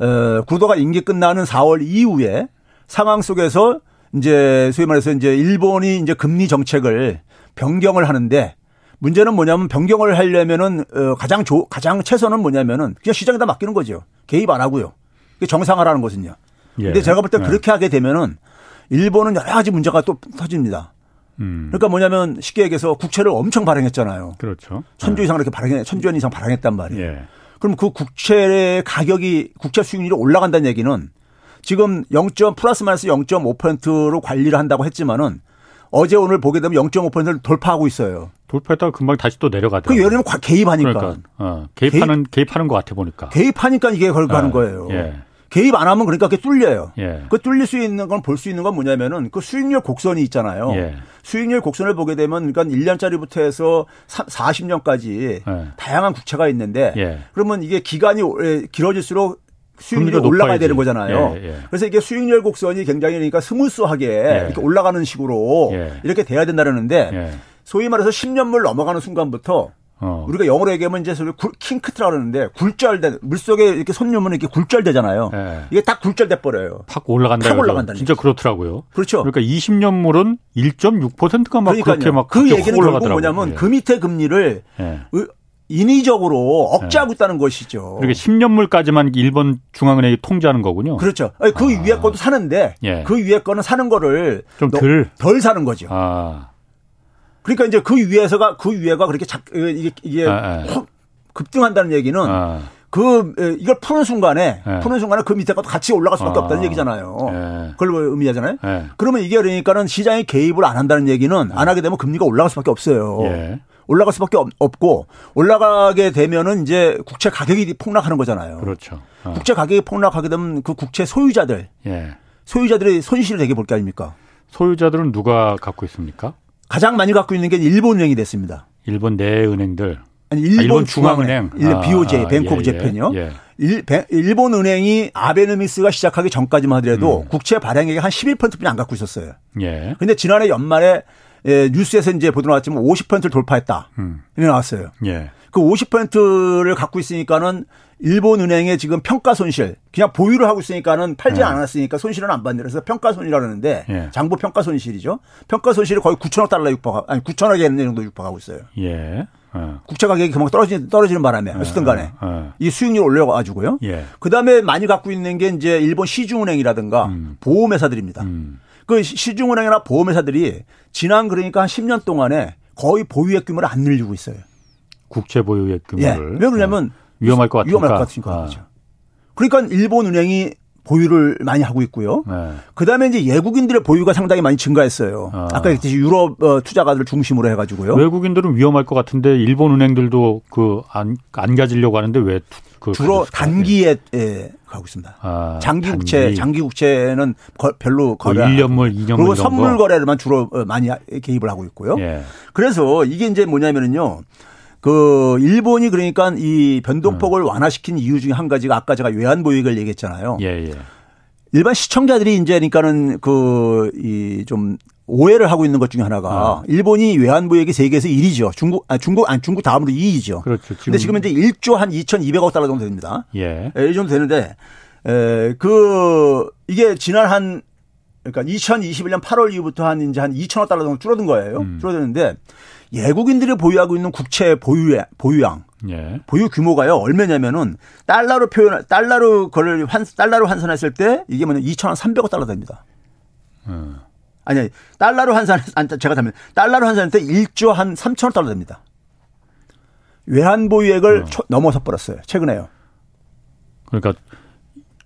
예. 에, 구도가 임기 끝나는 4월 이후에 상황 속에서 이제 소위 말해서 이제 일본이 이제 금리 정책을 변경을 하는데 문제는 뭐냐면 변경을 하려면은 어 가장 조, 가장 최선은 뭐냐면은 그냥 시장에다 맡기는 거죠. 개입 안 하고요. 정상화라는 것은요. 예. 근데 제가 볼때 예. 그렇게 하게 되면은 일본은 여러 가지 문제가 또 터집니다. 음. 그러니까 뭐냐면 쉽게 얘기해서 국채를 엄청 발행했잖아요. 그렇죠. 천조 이상 이렇게 발행해, 천조 원 이상 발행했단 말이에요. 예. 그럼 그 국채의 가격이 국채 수익률이 올라간다는 얘기는 지금 0. 플러스 마이너스 0.5%로 관리를 한다고 했지만은 어제 오늘 보게 되면 0.5%를 돌파하고 있어요. 돌파했다가 금방 다시 또 내려가더라고요. 그 예를 들면 개입하니까. 그러니까 어, 개입하는 개입, 하는 것 같아 보니까. 개입하니까 이게 걸가는 어, 거예요. 예. 개입 안 하면 그러니까 그게 뚫려요. 예. 그 뚫릴 수 있는 건 볼 수 있는 건 뭐냐면은 그 수익률 곡선이 있잖아요. 예. 수익률 곡선을 보게 되면 그러니까 1년짜리부터 해서 40년까지 예. 다양한 국채가 있는데 예. 그러면 이게 기간이 길어질수록 수익률이 올라가야 되는 거잖아요. 예, 예. 그래서 이게 수익률 곡선이 굉장히 그러니까 스무스하게 예. 이렇게 올라가는 식으로 예. 이렇게 돼야 된다는데 예. 소위 말해서 10년물 넘어가는 순간부터 어. 우리가 영어로 얘기하면 이제 소위 kinked라 그러는데 굴절돼 물속에 이렇게 손 넣으면 이렇게 굴절되잖아요. 예. 이게 딱 굴절돼 버려요. 팍 올라간다. 팍 올라간다. 진짜 그렇더라고요. 그렇죠. 그러니까 20년물은 1.6%가 막 그러니까요. 그렇게 막그 얘기는 결국 뭐냐면 그 밑에 금리를 인위적으로 억제하고 네. 있다는 것이죠. 그러니까 10년물까지만 일본 중앙은행이 통제하는 거군요. 그렇죠. 아니, 그 아. 위에 것도 사는데 예. 그 위에 거는 사는 거를 좀덜덜 사는 거죠. 아. 그러니까 이제 그 위에서가 그 위에가 그렇게 작 이게 이게 아, 아. 급등한다는 얘기는 아. 그 이걸 푸는 순간에 네. 푸는 순간에 그 밑에 것도 같이 올라갈 수밖에 아. 없다는 얘기잖아요. 네. 그걸 의미하잖아요. 네. 그러면 이게 그러니까는 시장에 개입을 안 한다는 얘기는 안 하게 되면 금리가 올라갈 수밖에 없어요. 예. 올라갈 수밖에 없 고 올라가게 되면은 이제 국채 가격이 폭락하는 거잖아요. 그렇죠. 어. 국채 가격이 폭락하게 되면 그 국채 소유자들, 예. 소유자들의 손실을 되게 볼 게 아닙니까? 소유자들은 누가 갖고 있습니까? 가장 많이 갖고 있는 게 일본은행이 됐습니다. 일본 내 은행들. 아니 일본, 아, 일본 중앙은행, 일본 아, BOJ, 아, Bank of 예, Japan이요. 예. 일, 일본 은행이 아베노믹스가 시작하기 전까지만 하더라도 음. 국채 발행액이 한 11%뿐이 안 갖고 있었어요. 예. 근데 지난해 연말에 예, 뉴스에서 이제 보도 나왔지만 50%를 돌파했다. 음. 이렇게 나왔어요. 예. 그 50%를 갖고 있으니까는 일본 은행의 지금 평가 손실 그냥 보유를 하고 있으니까는 팔지 예. 않았으니까 손실은 안 받는 그래서 평가 손이라 그러는데 예. 장부 평가 손실이죠. 평가 손실이 거의 9천억 달러 육박 아니 9천억 엔 정도 육박하고 있어요. 예. 예. 국채 가격이 그만 떨어지는 떨어지는 바람에 예. 어쨌든 간에 예. 이 수익률 올려가지고요. 예. 그 다음에 많이 갖고 있는 게 이제 일본 시중은행이라든가 음. 보험회사들입니다. 음. 그 시중은행이나 보험회사들이 지난 그러니까 한 10년 동안에 거의 보유액 규모를 안 늘리고 있어요. 국채 보유액 규모를. 예. 왜 그러냐면 위험할 것 같으니까. 위험할 것 같으니까 아. 그렇죠. 그러니까 일본 은행이 보유를 많이 하고 있고요. 네. 그다음에 이제 외국인들의 보유가 상당히 많이 증가했어요. 아. 까 얘기했듯이 유럽 어, 투자가들 중심으로 해가지고요. 외국인들은 위험할 것 같은데 일본 은행들도 그 안안 안 가지려고 하는데 왜 그 주로 단기에 예, 가고 있습니다. 아, 장기 국채, 장기 국채는 거, 별로 거래. 1년물, 2년물 그리고 선물 거래를만 주로 어, 많이 개입을 하고 있고요. 예. 그래서 이게 이제 뭐냐면은요. 그 일본이 그러니까 이 변동폭을 음. 완화시킨 이유 중에 한 가지가 아까 제가 외환 보유액을 얘기했잖아요. 예, 예. 일반 시청자들이 이제 그러니까는 그 이 좀 오해를 하고 있는 것 중에 하나가 아. 일본이 외환 보유액이 세계에서 1위죠. 중국 아 중국 아니 중국 다음으로 2위죠. 그렇죠. 지금. 근데 지금 이제 1조 한 2,200억 달러 정도 됩니다. 예. 예. 이 정도 되는데 에, 그 이게 지난 한 그러니까 2021년 8월 이후부터 한 이제 한 2천억 달러 정도 줄어든 거예요. 음. 줄어드는데 예국인들이 보유하고 있는 국채 보유 보유량 예. 보유 규모가요 얼마냐면은 달러로 표현 달러로 그걸 환 달러로 환산했을 때 이게 뭐냐 2,300억 달러 됩니다. 음. 아니 달러로 환산 제가 다면 달러로 환산할 때 1조 한 3천억 달러 됩니다. 외환 보유액을 음. 넘어서 버렸어요 최근에요. 그러니까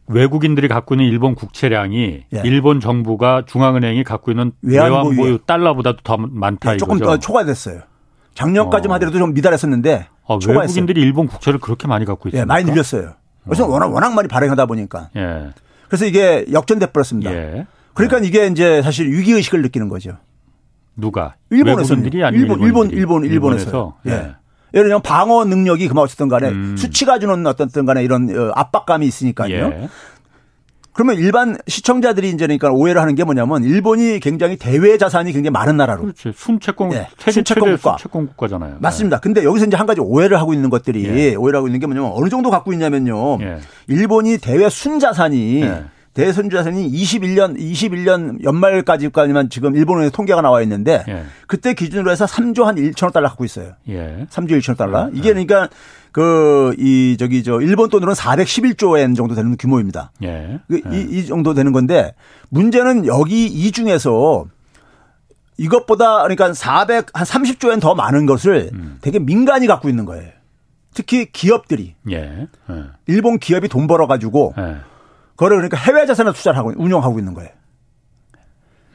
외국인들이 갖고 있는 일본 국채량이 예. 일본 정부가 중앙은행이 갖고 있는 외환 보유 달러보다도 더 많다 예, 조금 이거죠. 더 초과됐어요. 작년까지만 어. 하더라도 좀 미달했었는데 어, 외국인들이 일본 국채를 그렇게 많이 갖고 있어요. 예, 많이 늘렸어요. 그래서 어. 워낙 워낙 많이 발행하다 보니까. 예. 그래서 이게 역전돼 버렸습니다. 예. 그러니까 예. 이게 이제 사실 위기 의식을 느끼는 거죠. 누가? 일본에서 일본 일본 일본 일본 일본에서. 예. 예. 예를 들면 방어 능력이 그만 어쨌든 간에 음. 수치가 주는 어떤 간에 이런 어, 압박감이 있으니까요. 예. 그러면 일반 시청자들이 이제 그러니까 오해를 하는 게 뭐냐면 일본이 굉장히 대외 자산이 굉장히 많은 나라로. 그렇지. 순채권 네. 순채권 국가. 순채권 국가잖아요. 맞습니다. 네. 근데 여기서 이제 한 가지 오해를 하고 있는 것들이 예. 오해를 하고 있는 게 뭐냐면 어느 정도 갖고 있냐면요. 예. 일본이 대외 순자산이 예. 대선 주자산이 21년 21년 연말까지까지만 지금 일본의 통계가 나와 있는데 예. 그때 기준으로 해서 3조 한 1천억 달러 갖고 있어요. 예. 3조 1천억 달러. 예. 이게 그러니까 그 이 저기 저 일본 돈으로는 411조엔 정도 되는 규모입니다. 예. 그 이, 이 정도 되는 건데 문제는 여기 이 중에서 이것보다 그러니까 400 한 30조엔 더 많은 것을 음. 되게 민간이 갖고 있는 거예요. 특히 기업들이. 예. 예. 일본 기업이 돈 벌어 가지고 예. 그거를 그러니까 해외 자산에 투자를 하고 운영하고 있는 거예요.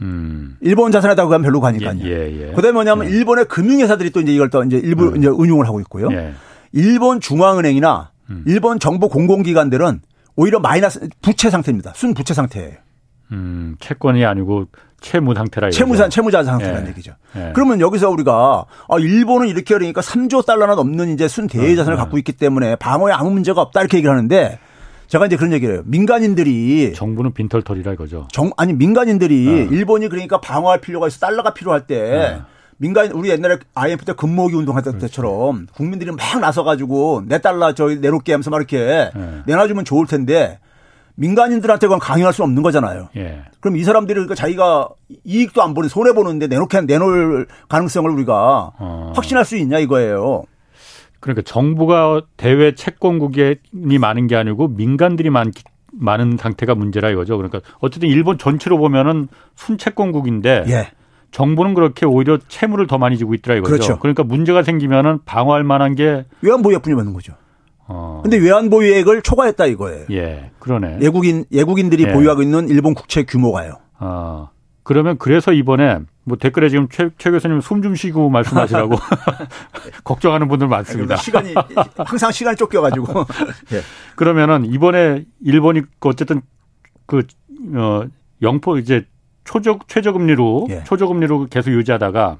음. 일본 자산에다가 하면 별로 가니까요. 예, 예, 예. 그다음에 뭐냐면 예. 일본의 금융회사들이 또 이제 이걸 또 이제 일부 음. 이제 운용을 하고 있고요. 예. 일본 중앙은행이나 음. 일본 정부 공공기관들은 오히려 마이너스 부채 상태입니다. 순 부채 상태예요. 음, 채권이 아니고 채무 상태라 채무자 채무자 상태라는 예. 얘기죠. 예. 그러면 여기서 우리가 아 일본은 이렇게 그러니까 3조 달러나 넘는 이제 순 대외 자산을 어, 갖고 있기 때문에 방어에 아무 문제가 없다 이렇게 얘기를 하는데 제가 이제 그런 얘기를 해요. 민간인들이 정부는 빈털털이라 이거죠. 정 아니 민간인들이 네. 일본이 그러니까 방어할 필요가 있어 달러가 필요할 때 네. 민간 우리 옛날에 IMF 때 금모기 운동했던 그렇죠. 때처럼 국민들이 막 나서 가지고 내 달러 저기 내놓게 하면서 막 이렇게 네. 내놔주면 좋을 텐데 민간인들한테 그건 강요할 수 없는 거잖아요. 예. 그럼 이 사람들이 그러니까 자기가 이익도 안 보는 손해 보는데 내놓게 내놓을 가능성을 우리가 어. 확신할 수 있냐 이거예요. 그러니까 정부가 대외 채권국이 많은 게 아니고 민간들이 많, 많은 상태가 문제라 이거죠. 그러니까 어쨌든 일본 전체로 보면은 순채권국인데 예. 정부는 그렇게 오히려 채무를 더 많이 지고 있더라 이거죠. 그렇죠. 그러니까 문제가 생기면은 방어할 만한 게 외환보유액뿐이 맞는 거죠. 어. 근데 외환보유액을 초과했다 이거예요. 예, 그러네. 외국인 외국인들이 예. 보유하고 있는 일본 국채 규모가요. 어. 그러면 그래서 이번에 뭐 댓글에 지금 최, 최 교수님 숨 좀 쉬고 말씀하시라고 [LAUGHS] [LAUGHS] 걱정하는 분들 많습니다. 시간이 항상 시간이 쫓겨가지고. [LAUGHS] 예. 그러면은 이번에 일본이 어쨌든 그 어, 영포 이제 초저 최저금리로 예. 초저금리로 계속 유지하다가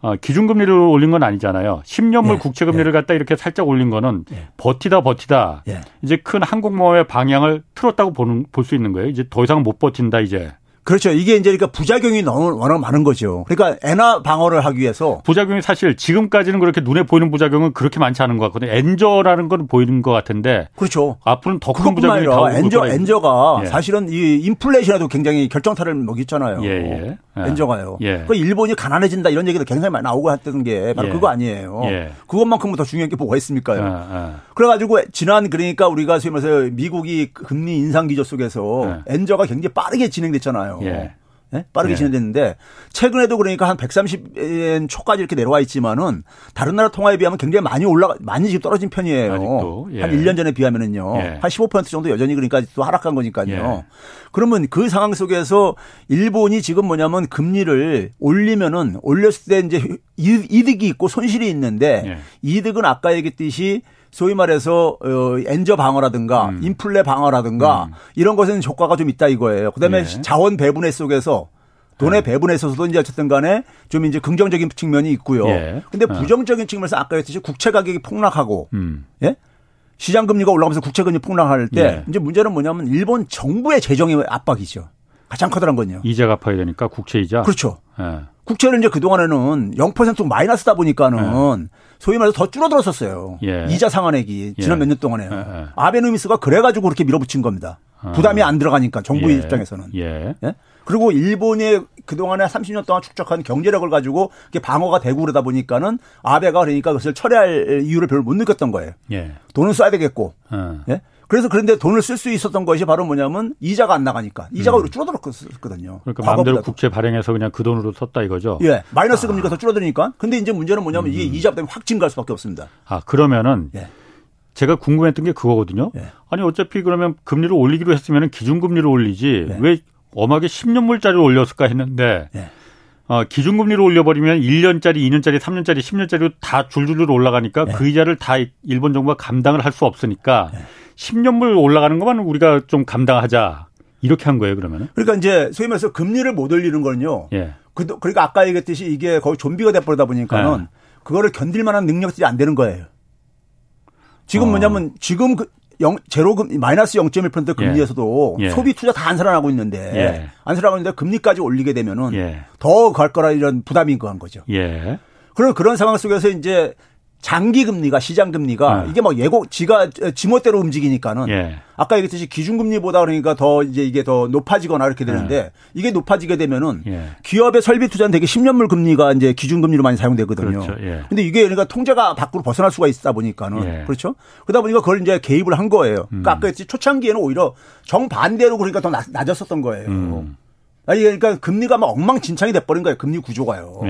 어, 기준금리를 올린 건 아니잖아요. 10년물 예. 국채금리를 예. 갖다 이렇게 살짝 올린 거는 예. 버티다 버티다 예. 이제 큰 항공모의 방향을 틀었다고 보는 볼 수 있는 거예요. 이제 더 이상 못 버틴다 이제. 그렇죠. 이게 이제 그러니까 부작용이 너무 워낙 많은 거죠. 그러니까 엔화 방어를 하기 위해서 부작용이 사실 지금까지는 그렇게 눈에 보이는 부작용은 그렇게 많지 않은 것 같거든요. 엔저라는 건 보이는 것 같은데 그렇죠. 앞으로는 더 큰 부작용이 나오고 엔저 엔저가 예. 사실은 이 인플레이션에도 굉장히 결정타를 먹였잖아요. 예, 예. 예. 엔저가요. 예. 그 일본이 가난해진다 이런 얘기도 굉장히 많이 나오고 했던 게 바로 예. 그거 아니에요. 예. 그것만큼은 더 중요한 게 뭐가 있습니까요? 그래가지고 지난 그러니까 우리가 소위 말해서 미국이 금리 인상 기조 속에서 엔저가 굉장히 빠르게 진행됐잖아요. 예. 네? 빠르게 네. 진행됐는데 최근에도 그러니까 한 130엔 초까지 이렇게 내려와 있지만은 다른 나라 통화에 비하면 굉장히 많이 올라가 많이 지금 떨어진 편이에요. 예. 한 1년 전에 비하면은요. 예. 한15% 정도 여전히 그러니까 또 하락한 거니까요. 예. 그러면 그 상황 속에서 일본이 지금 뭐냐면 금리를 올리면은 올렸을 때 이제 이득이 있고 손실이 있는데 예. 이득은 아까 얘기했듯이 소위 말해서 어 엔저 방어라든가 음. 인플레 방어라든가 음. 이런 것은 효과가 좀 있다 이거예요. 그다음에 예. 자원 배분의 속에서 돈의 예. 배분에 있어서도 이제 어쨌든 간에 좀 이제 긍정적인 측면이 있고요. 예. 근데 어. 부정적인 측면에서 아까 했듯이 국채 가격이 폭락하고 음. 예? 시장 금리가 올라가면서 국채 금리 폭락할 때 예. 이제 문제는 뭐냐면 일본 정부의 재정의 압박이죠. 가장 커다란 건요. 이자 갚아야 되니까 국채 이자. 그렇죠. 예. 국채를 이제 그동안에는 0% 마이너스다 보니까는 예. 소위 말해서 더 줄어들었었어요. 예. 이자 상환액이 지난 예. 몇년 동안에 예, 예. 아베노미스가 그래가지고 그렇게 밀어붙인 겁니다. 아. 부담이 안 들어가니까 정부 의 예. 입장에서는. 예. 그리고 일본이 그동안에 30년 동안 축적한 경제력을 가지고 방어가 되고 그러다 보니까는 아베가 그러니까 그것을 철회할 이유를 별로 못 느꼈던 거예요. 돈은 써야 되겠고. 어. 예? 그래서 그런데 돈을 쓸 수 있었던 것이 바로 뭐냐면 이자가 안 나가니까 이자가 음. 줄어들었거든요. 그러니까 마음대로 국채 발행해서 그냥 그 돈으로 썼다 이거죠. 예, 마이너스 아. 금리가 더 줄어드니까. 근데 이제 문제는 뭐냐면 음. 이게 이자 때문에 확 증가할 수밖에 없습니다. 아 그러면은 예. 제가 궁금했던 게 그거거든요. 예. 아니 어차피 그러면 금리를 올리기로 했으면 기준금리를 올리지 예. 왜 엄하게 10년물짜리를 올렸을까 했는데. 예. 어, 기준금리를 올려버리면 1년짜리, 2년짜리, 3년짜리, 10년짜리로 다 줄줄줄 올라가니까 예. 그 이자를 다 일본 정부가 감당을 할 수 없으니까 예. 10년물 올라가는 것만 우리가 좀 감당하자. 이렇게 한 거예요, 그러면은? 그러니까 이제 소위 말해서 금리를 못 올리는 거는요. 예. 그, 그러니까 아까 얘기했듯이 이게 거의 좀비가 돼버리다 보니까는 예. 그거를 견딜 만한 능력들이 안 되는 거예요. 지금 어. 뭐냐면 지금 그 영, 제로금, 마이너스 0.1% 금리에서도 예. 예. 소비 투자 다 안 살아나고 있는데, 예. 안 살아나고 있는데 금리까지 올리게 되면은 예. 더갈 거라 이런 부담인 거한 거죠. 예. 그런 그런 상황 속에서 이제 장기 금리가 시장 금리가 네. 이게 막 예고 지가 지멋대로 움직이니까는 예. 아까 얘기했듯이 기준 금리보다 그러니까 더 이제 이게 더 높아지거나 이렇게 되는데 예. 이게 높아지게 되면은 예. 기업의 설비 투자는 되게 10년물 금리가 이제 기준 금리로 많이 사용되거든요. 그렇죠. 예. 근데 이게 그러니까 통제가 밖으로 벗어날 수가 있다 보니까는 예. 그렇죠. 그러다 보니까 그걸 이제 개입을 한 거예요. 그러니까 음. 아까 했듯이 초창기에는 오히려 정반대로 그러니까 더 낮, 았었던 거예요. 음. 아니 그러니까 금리가 막 엉망진창이 돼버린 거예요. 금리 구조가요.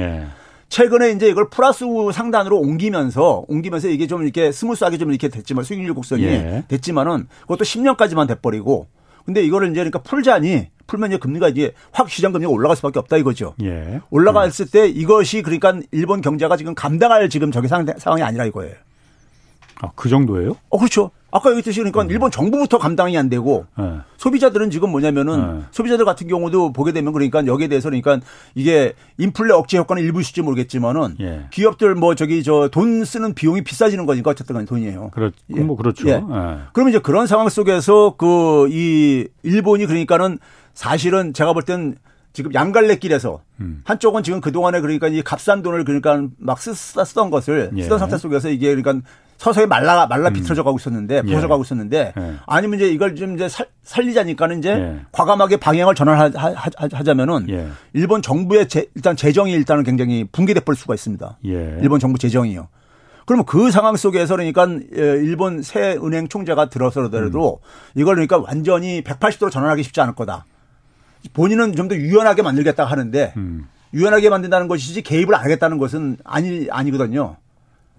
예. 최근에 이제 이걸 플러스 상단으로 옮기면서 옮기면서 이게 좀 이렇게 smooth하게 좀 이렇게 됐지만 수익률 곡선이 예. 됐지만은 그것도 10년까지만 돼버리고 근데 이거를 이제 그러니까 풀자니 풀면 이제 금리가 이제 확 시장 금리가 올라갈 수밖에 없다 이거죠. 예. 올라갔을 때 이것이 그러니까 일본 경제가 지금 감당할 지금 저기 상황이 아니라 이거예요. 아, 그 정도예요? 어, 그렇죠. 아까 얘기했듯이 그러니까 음. 일본 정부부터 감당이 안 되고 네. 소비자들은 지금 뭐냐면은 네. 소비자들 같은 경우도 보게 되면 그러니까 여기에 대해서 그러니까 이게 인플레 억제 효과는 일부 있을지 모르겠지만은 예. 기업들 뭐 저기 저 돈 쓰는 비용이 비싸지는 거니까 어쨌든 간에 돈이에요. 그렇, 예. 뭐 그렇죠. 예. 예. 그러면 이제 그런 상황 속에서 그 이 일본이 그러니까는 사실은 제가 볼땐 지금 양갈래길에서 음. 한쪽은 지금 그동안에 그러니까 이 값싼 돈을 그러니까 막 쓰, 쓰던 것을 예. 쓰던 상태 속에서 이게 그러니까 서서히 말라 말라 음. 비틀어져 가고 있었는데 부서져 가고 있었는데 예. 아니면 이제 이걸 좀 이제 살, 살리자니까는 이제 예. 과감하게 방향을 전환하자면은 예. 일본 정부의 제, 일단 재정이 일단은 굉장히 붕괴돼 버릴 수가 있습니다. 예. 일본 정부 재정이요. 그러면 그 상황 속에서 그러니까 예, 일본 새 은행 총재가 들어서더라도 음. 이걸 그러니까 완전히 180도로 전환하기 쉽지 않을 거다. 본인은 좀 더 유연하게 만들겠다 하는데 음. 유연하게 만든다는 것이지 개입을 안 하겠다는 것은 아니 아니거든요.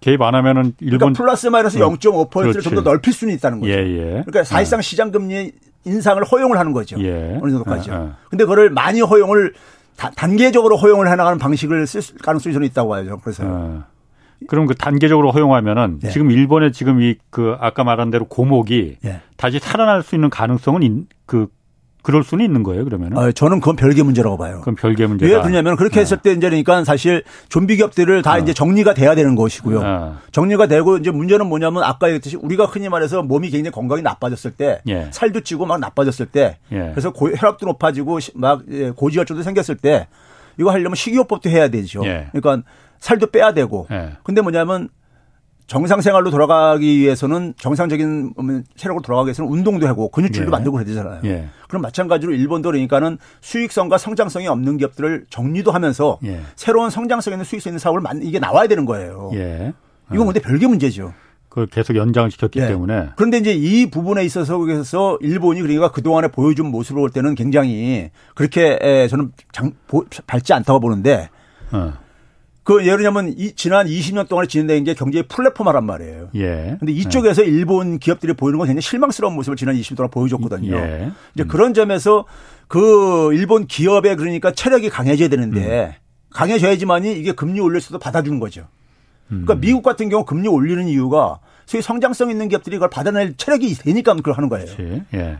개입 안 하면은 일본 그러니까 플러스 마이너스 0.5%를 좀 더 넓힐 수는 있다는 거죠. 예, 예. 그러니까 사실상 예. 시장 금리 인상을 허용을 하는 거죠. 예. 어느 정도까지요. 예, 예. 근데 그거를 많이 허용을 다, 단계적으로 허용을 해 나가는 방식을 쓸 가능성이 저는 있다고 봐야죠. 그래서 예. 그럼 그 단계적으로 허용하면은 예. 지금 일본의 지금 이 그 아까 말한 대로 고목이 다시 살아날 수 있는 가능성은 그 그럴 수는 있는 거예요, 그러면은? 아, 저는 그건 별개 문제라고 봐요. 그럼 별개 문제다. 왜 그러냐면 그렇게 네. 했을 때 이제 그러니까 사실 좀비 기업들을 다 어. 이제 정리가 돼야 되는 것이고요. 어. 정리가 되고 이제 문제는 뭐냐면 아까 얘기했듯이 우리가 흔히 말해서 몸이 굉장히 건강이 나빠졌을 때 예. 살도 찌고 막 나빠졌을 때 예. 그래서 고, 혈압도 높아지고 막 예, 고지혈증도 생겼을 때 이거 하려면 식이요법도 해야 되죠. 예. 그러니까 살도 빼야 되고. 예. 근데 뭐냐면 정상 생활로 돌아가기 위해서는 정상적인 체력으로 돌아가기 위해서는 운동도 하고 근육질도 예. 만들고 그래야 되잖아요. 예. 그럼 마찬가지로 일본도 그러니까는 수익성과 성장성이 없는 기업들을 정리도 하면서 예. 새로운 성장성 있는 수익성 있는 사업을 만 이게 나와야 되는 거예요. 예. 이건 근데 별개 문제죠. 그걸 계속 연장을 시켰기 예. 때문에. 그런데 이제 이 부분에 있어서 그래서 일본이 그러니까 그동안에 보여준 모습을 볼 때는 굉장히 그렇게 저는 장, 밝지 않다고 보는데 어. 그 예를 들면 이 지난 20년 동안에 진행된 게 경제의 플랫폼화란 말이에요. 예. 근데 이쪽에서 예. 일본 기업들이 보이는 건 굉장히 실망스러운 모습을 지난 20년 동안 보여줬거든요. 예. 이제 음. 그런 점에서 그 일본 기업의 그러니까 체력이 강해져야 되는데 음. 강해져야지만이 이게 금리 올릴 수도 받아주는 거죠. 그러니까 음. 미국 같은 경우 금리 올리는 이유가 소위 성장성 있는 기업들이 이걸 받아낼 체력이 되니까 그걸 하는 거예요. 예.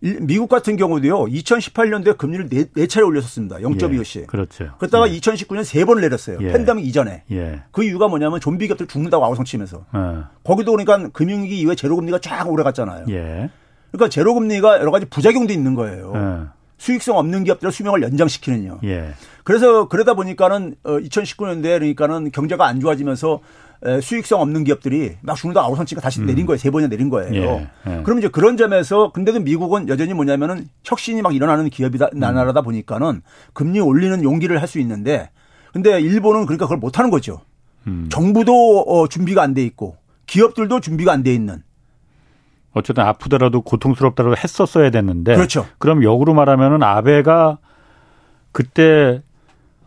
미국 같은 경우도요, 2018년도에 금리를 네, 네 차례 올렸었습니다. 0.25씩. 예, 그렇죠. 그러다가 예. 2019년 세 번을 내렸어요. 예. 팬데믹 이전에. 예. 그 이유가 뭐냐면 좀비 기업들 죽는다고 아우성치면서. 예. 거기도 그러니까 금융위기 이후에 제로금리가 쫙 오래 갔잖아요. 예. 그러니까 제로금리가 여러 가지 부작용도 있는 거예요. 예. 수익성 없는 기업들의 수명을 연장시키는요. 그래서 그러다 보니까는 2019년도에 어, 그러니까는 경제가 안 좋아지면서 수익성 없는 기업들이 막 죽는다 아우성치가 다시 음. 내린 거예요. 세 번이나 내린 거예요. 예, 예. 그럼 이제 그런 점에서 근데도 미국은 여전히 뭐냐면은 혁신이 막 일어나는 기업이다 음. 나라다 보니까는 금리 올리는 용기를 할 수 있는데 근데 일본은 그러니까 그걸 못 하는 거죠. 음. 정부도 어, 준비가 안 돼 있고 기업들도 준비가 안 돼 있는 어쨌든 아프더라도 고통스럽더라도 했었어야 됐는데 그렇죠. 그럼 역으로 말하면은 아베가 그때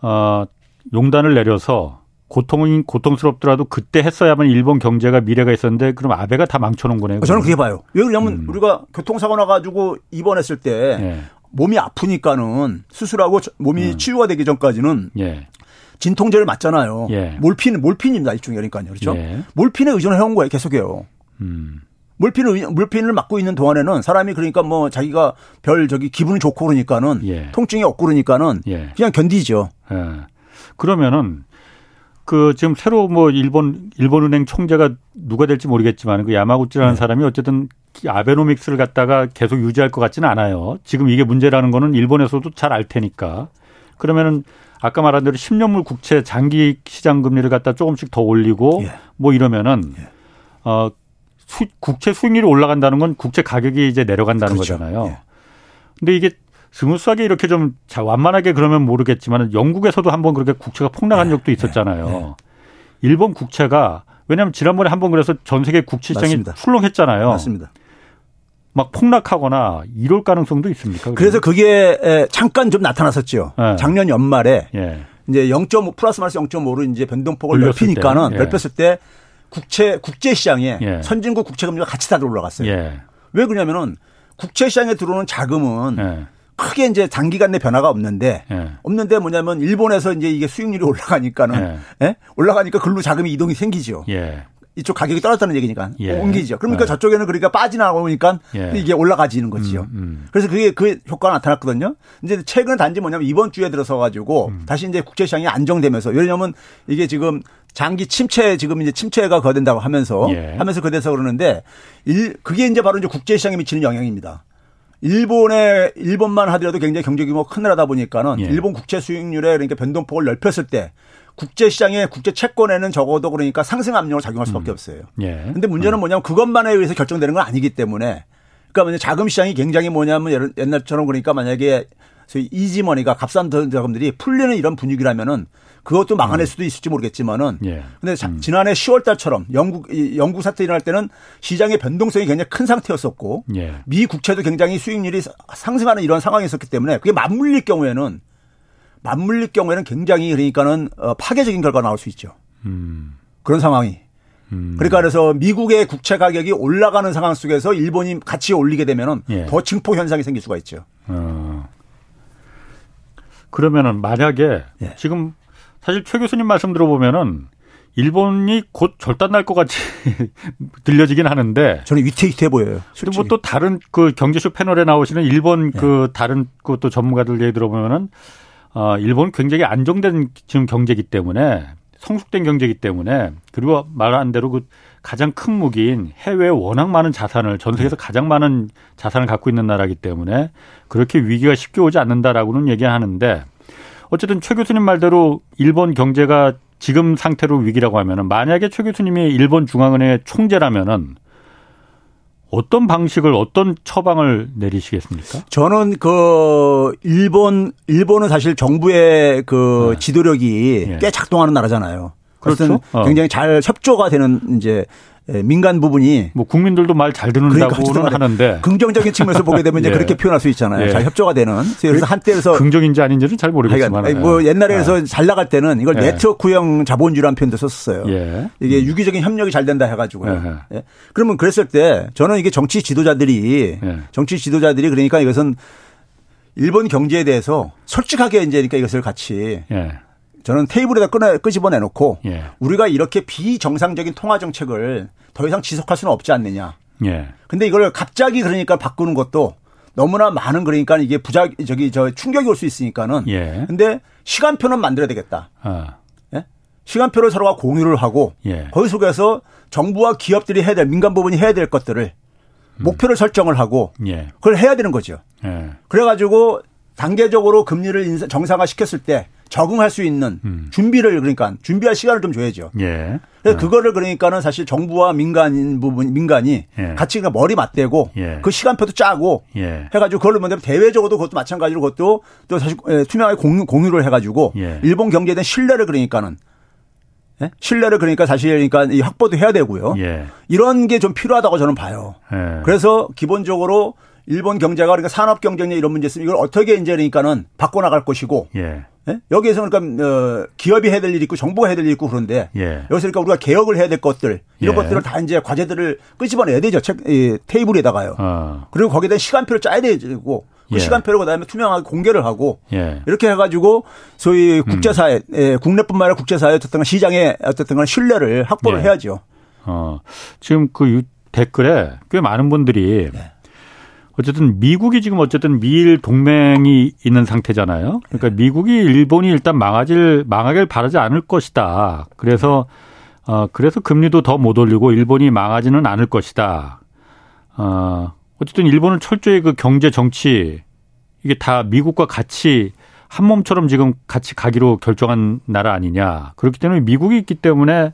어 용단을 내려서 고통이 고통스럽더라도 그때 했어야만 일본 경제가 미래가 있었는데 그럼 아베가 다 망쳐놓은 거네요. 저는 그게 봐요. 왜냐하면 음. 우리가 교통사고 나가지고 입원했을 때 예. 몸이 아프니까는 수술하고 몸이 음. 치유가 되기 전까지는 예. 진통제를 맞잖아요. 예. 몰핀 몰핀입니다 일종의 그러니까요, 그렇죠? 예. 몰핀에 의존을 해온 거예요, 계속해요. 음. 몰핀을 몰핀을 맞고 있는 동안에는 사람이 그러니까 뭐 자기가 별 저기 기분이 좋고 그러니까는 예. 통증이 없고 그러니까는 예. 그냥 견디죠. 그러면은 그 지금 새로 뭐 일본 일본은행 총재가 누가 될지 모르겠지만 그 야마구치라는 네. 사람이 어쨌든 아베노믹스를 갖다가 계속 유지할 것 같지는 않아요. 지금 이게 문제라는 거는 일본에서도 잘 알 테니까. 그러면은 아까 말한 대로 10년물 국채 장기 시장 금리를 갖다 조금씩 더 올리고 예. 뭐 이러면은 예. 어 수, 국채 수익률이 올라간다는 건 국채 가격이 이제 내려간다는 그렇죠. 거잖아요. 예. 근데 이게 smooth하게 이렇게 좀 완만하게 그러면 모르겠지만 영국에서도 한번 그렇게 국채가 폭락한 네, 적도 있었잖아요. 네, 네. 일본 국채가 왜냐하면 지난번에 한 번 그래서 전 세계 국채 시장이 맞습니다. 출렁했잖아요. 맞습니다. 막 폭락하거나 이럴 가능성도 있습니까? 그러면? 그래서 그게 잠깐 좀 나타났었죠. 네. 작년 연말에 예. 이제 0.5 플러스 마이너스 0.5로 이제 변동폭을 넓히니까는 때. 예. 넓혔을 때 국채 국제 시장에 예. 선진국 국채 금리가 같이 다 올라갔어요. 예. 왜 그러냐면은 국채 시장에 들어오는 자금은 예. 크게 이제 단기간 내 변화가 없는데 예. 없는데 뭐냐면 일본에서 이제 이게 수익률이 올라가니까는 예. 예? 올라가니까 글로 자금이 이동이 생기죠. 예. 이쪽 가격이 떨어졌다는 얘기니까 예. 옮기죠. 그러니까 예. 저쪽에는 그러니까 빠지나오니까 예. 이게 올라가지는 거지요. 음, 음. 그래서 그게 그 효과가 나타났거든요. 이제 최근 단지 뭐냐면 이번 주에 들어서 가지고 음. 다시 이제 국제 시장이 안정되면서 왜냐하면 이게 지금 장기 침체 지금 이제 침체가 거된다고 하면서 예. 하면서 그래서 그러는데 일 그게 이제 바로 이제 국제 시장에 미치는 영향입니다. 일본의 일본만 하더라도 굉장히 경제 규모가 큰 나라다 보니까는 예. 일본 국채 수익률에 그러니까 변동폭을 넓혔을 때 국제 시장의 국제 채권에는 적어도 그러니까 상승 압력을 작용할 수밖에 음. 없어요. 예. 근데 문제는 뭐냐면 그것만에 의해서 결정되는 건 아니기 때문에 그러니까 만약 자금 시장이 굉장히 뭐냐면 옛날처럼 그러니까 만약에 소위 이지머니가 값싼 자금들이 풀리는 이런 분위기라면은 그것도 막아낼 음. 수도 있을지 모르겠지만은 예. 근데 음. 지난해 10월 달처럼 영국 영국 사태 일어날 때는 시장의 변동성이 굉장히 큰 상태였었고 예. 미 국채도 굉장히 수익률이 상승하는 이런 상황이 있었기 때문에 그게 맞물릴 경우에는 맞물릴 경우에는 굉장히 그러니까는 어, 파괴적인 결과가 나올 수 있죠. 음. 그런 상황이. 음. 그러니까 그래서 미국의 국채 가격이 올라가는 상황 속에서 일본이 같이 올리게 되면은 예. 더 증폭 현상이 생길 수가 있죠. 어. 그러면은 만약에 예. 지금 사실 최 교수님 말씀 들어보면은 일본이 곧 절단 날 것 같이 [LAUGHS] 들려지긴 하는데 저는 위태위태 보여요. 뭐또 다른 그 경제쇼 패널에 나오시는 일본 네. 그 다른 그 또 전문가들 얘기 들어보면은 어 일본은 굉장히 안정된 지금 경제기 때문에 성숙된 경제기 때문에 그리고 말한 대로 그 가장 큰 무기인 해외에 워낙 많은 자산을 전 세계에서 네. 가장 많은 자산을 갖고 있는 나라기 때문에 그렇게 위기가 쉽게 오지 않는다라고는 얘기하는데 어쨌든 최 교수님 말대로 일본 경제가 지금 상태로 위기라고 하면은 만약에 최 교수님이 일본 중앙은행의 총재라면은 어떤 방식을 어떤 처방을 내리시겠습니까? 저는 그 일본 일본은 사실 정부의 그 네. 지도력이 네. 꽤 작동하는 나라잖아요. 그렇죠. 어. 굉장히 잘 협조가 되는 이제 예, 민간 부분이 뭐 국민들도 말 잘 듣는다고는 그러니까 하는데 긍정적인 측면에서 보게 되면 이제 [LAUGHS] 예. 그렇게 표현할 수 있잖아요. 예. 잘 협조가 되는. 그래서 한때에서 긍정인지 아닌지는 잘 모르겠지만 아니, 뭐 옛날에서 예. 잘 나갈 때는 이걸 예. 네트워크형 자본주의라는 표현도 썼어요. 예. 이게 음. 유기적인 협력이 잘 된다 해가지고요. 예. 그러면 그랬을 때 저는 이게 정치 지도자들이 정치 지도자들이 그러니까 이것은 일본 경제에 대해서 솔직하게 이제 그러니까 이것을 같이 저는 테이블에다 끄 끄집어내 놓고 예. 우리가 이렇게 비정상적인 통화 정책을 더 이상 지속할 수는 없지 않느냐. 예. 근데 이걸 갑자기 그러니까 바꾸는 것도 너무나 많은 그러니까 이게 부작 저기 저 충격이 올 수 있으니까는. 예. 근데 시간표는 만들어야 되겠다. 어. 예? 시간표를 서로가 공유를 하고 예. 거기 속에서 정부와 기업들이 해야 될 민간 부분이 해야 될 것들을 음. 목표를 설정을 하고 예. 그걸 해야 되는 거죠. 예. 그래가지고 단계적으로 금리를 정상화 시켰을 때 적응할 수 있는 음. 준비를 그러니까 준비할 시간을 좀 줘야죠. 예. 그래서 어. 그거를 그러니까는 사실 정부와 민간인 부분 민간이 예. 같이 그냥 머리 맞대고 예. 그 시간표도 짜고 예. 해가지고 그걸로 뭐냐 대외적으로도 그것도 마찬가지로 그것도 또 사실 예, 투명하게 공유, 공유를 해가지고 예. 일본 경제에 대한 신뢰를 그러니까는 예? 신뢰를 그러니까 사실 그러니까 확보도 해야 되고요. 이런 게 좀 필요하다고 저는 봐요. 그래서 기본적으로 일본 경제가 그러니까 산업 경쟁력 이런 문제 있으면 이걸 어떻게 이제 그러니까는 바꿔 나갈 것이고 예. 예? 여기에서 그러니까 어, 기업이 해야 될 일이 있고 정부가 해야 될 일이 있고 그런데 예. 여기서 그러니까 우리가 개혁을 해야 될 것들 이런 예. 것들을 다 이제 과제들을 끄집어내야 되죠 책 이, 테이블에다가요. 어. 그리고 거기에 대한 시간표를 짜야 되고 그 예. 시간표를 그다음에 투명하게 공개를 하고 예. 이렇게 해가지고 소위 음. 국제사회 음. 예, 국내뿐만 아니라 국제사회 어쨌든 시장에 어쨌든 간 신뢰를 확보를 예. 해야죠. 어 지금 그 댓글에 꽤 많은 분들이 네. 어쨌든 미국이 지금 어쨌든 미일 동맹이 있는 상태잖아요. 그러니까 네. 미국이 일본이 일단 망하질 망하길 바라지 않을 것이다. 그래서 어 그래서 금리도 더 못 올리고 일본이 망하지는 않을 것이다. 어 어쨌든 일본은 철저히 그 경제 정치 이게 다 미국과 같이 한 몸처럼 지금 같이 가기로 결정한 나라 아니냐. 그렇기 때문에 미국이 있기 때문에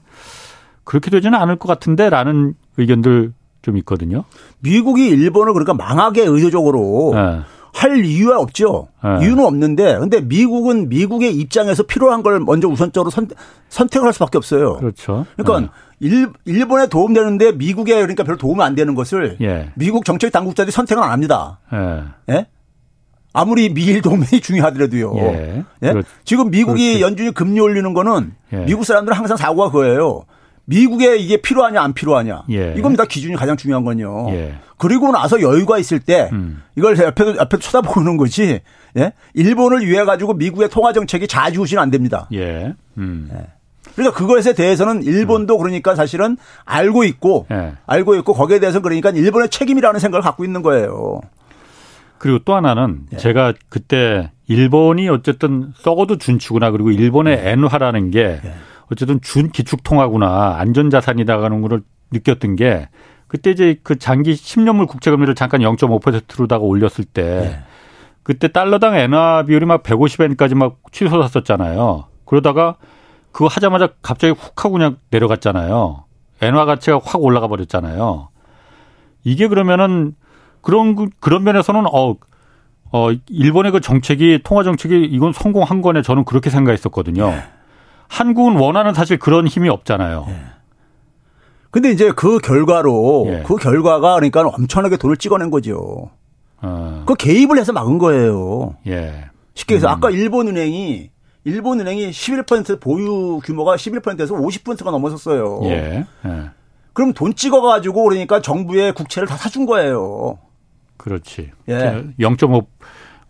그렇게 되지는 않을 것 같은데라는 의견들 좀 있거든요. 미국이 일본을 그러니까 망하게 의도적으로 네. 할 이유가 없죠. 네. 이유는 없는데 근데 미국은 미국의 입장에서 필요한 걸 먼저 우선적으로 선, 선택을 할 수밖에 없어요. 그렇죠. 그러니까 네. 일, 일본에 도움되는데 미국에 그러니까 별로 도움이 안 되는 것을 예. 미국 정책 당국자들이 선택을 안 합니다. 예? 예? 아무리 미일 동맹이 [LAUGHS] 중요하더라도요. 예. 예? 지금 미국이 그렇지. 연준이 금리 올리는 거는 예. 미국 사람들은 항상 사고가 그거예요. 미국에 이게 필요하냐 안 필요하냐 예. 이겁니다 기준이 가장 중요한 건요. 예. 그리고 나서 여유가 있을 때 음. 이걸 옆에도 옆에 쳐다보는 거지. 예? 일본을 위해 가지고 미국의 통화 정책이 자주우시는 안 됩니다. 예. 음. 예. 그러니까 그것에 대해서는 일본도 음. 그러니까 사실은 알고 있고 예. 알고 있고 거기에 대해서 그러니까 일본의 책임이라는 생각을 갖고 있는 거예요. 그리고 또 하나는 예. 제가 그때 일본이 어쨌든 썩어도 준추구나 그리고 일본의 예. 엔화라는 게 예. 어쨌든 준 기축통화구나 안전자산이다 가는 거를 느꼈던 게 그때 이제 그 장기 10년물 국채 금리를 잠깐 0.5%로다가 올렸을 때 네. 그때 달러당 엔화 비율이 막 150엔까지 막 치솟았었잖아요. 그러다가 그거 하자마자 갑자기 훅 하고 그냥 내려갔잖아요. 엔화 가치가 확 올라가 버렸잖아요. 이게 그러면은 그런 그런 면에서는 어, 어 일본의 그 정책이 통화 정책이 이건 성공한 거네 저는 그렇게 생각했었거든요. 네. 한국은 원하는 사실 그런 힘이 없잖아요. 예. 근데 이제 그 결과로 예. 그 결과가 그러니까 엄청나게 돈을 찍어낸 거죠. 어. 그 개입을 해서 막은 거예요. 예. 쉽게 해서 음. 아까 일본은행이 일본은행이 11% 보유 규모가 11%에서 50%가 넘어섰어요. 예. 예. 그럼 돈 찍어가지고 그러니까 정부의 국채를 다 사준 거예요. 그렇지. 예. 0.5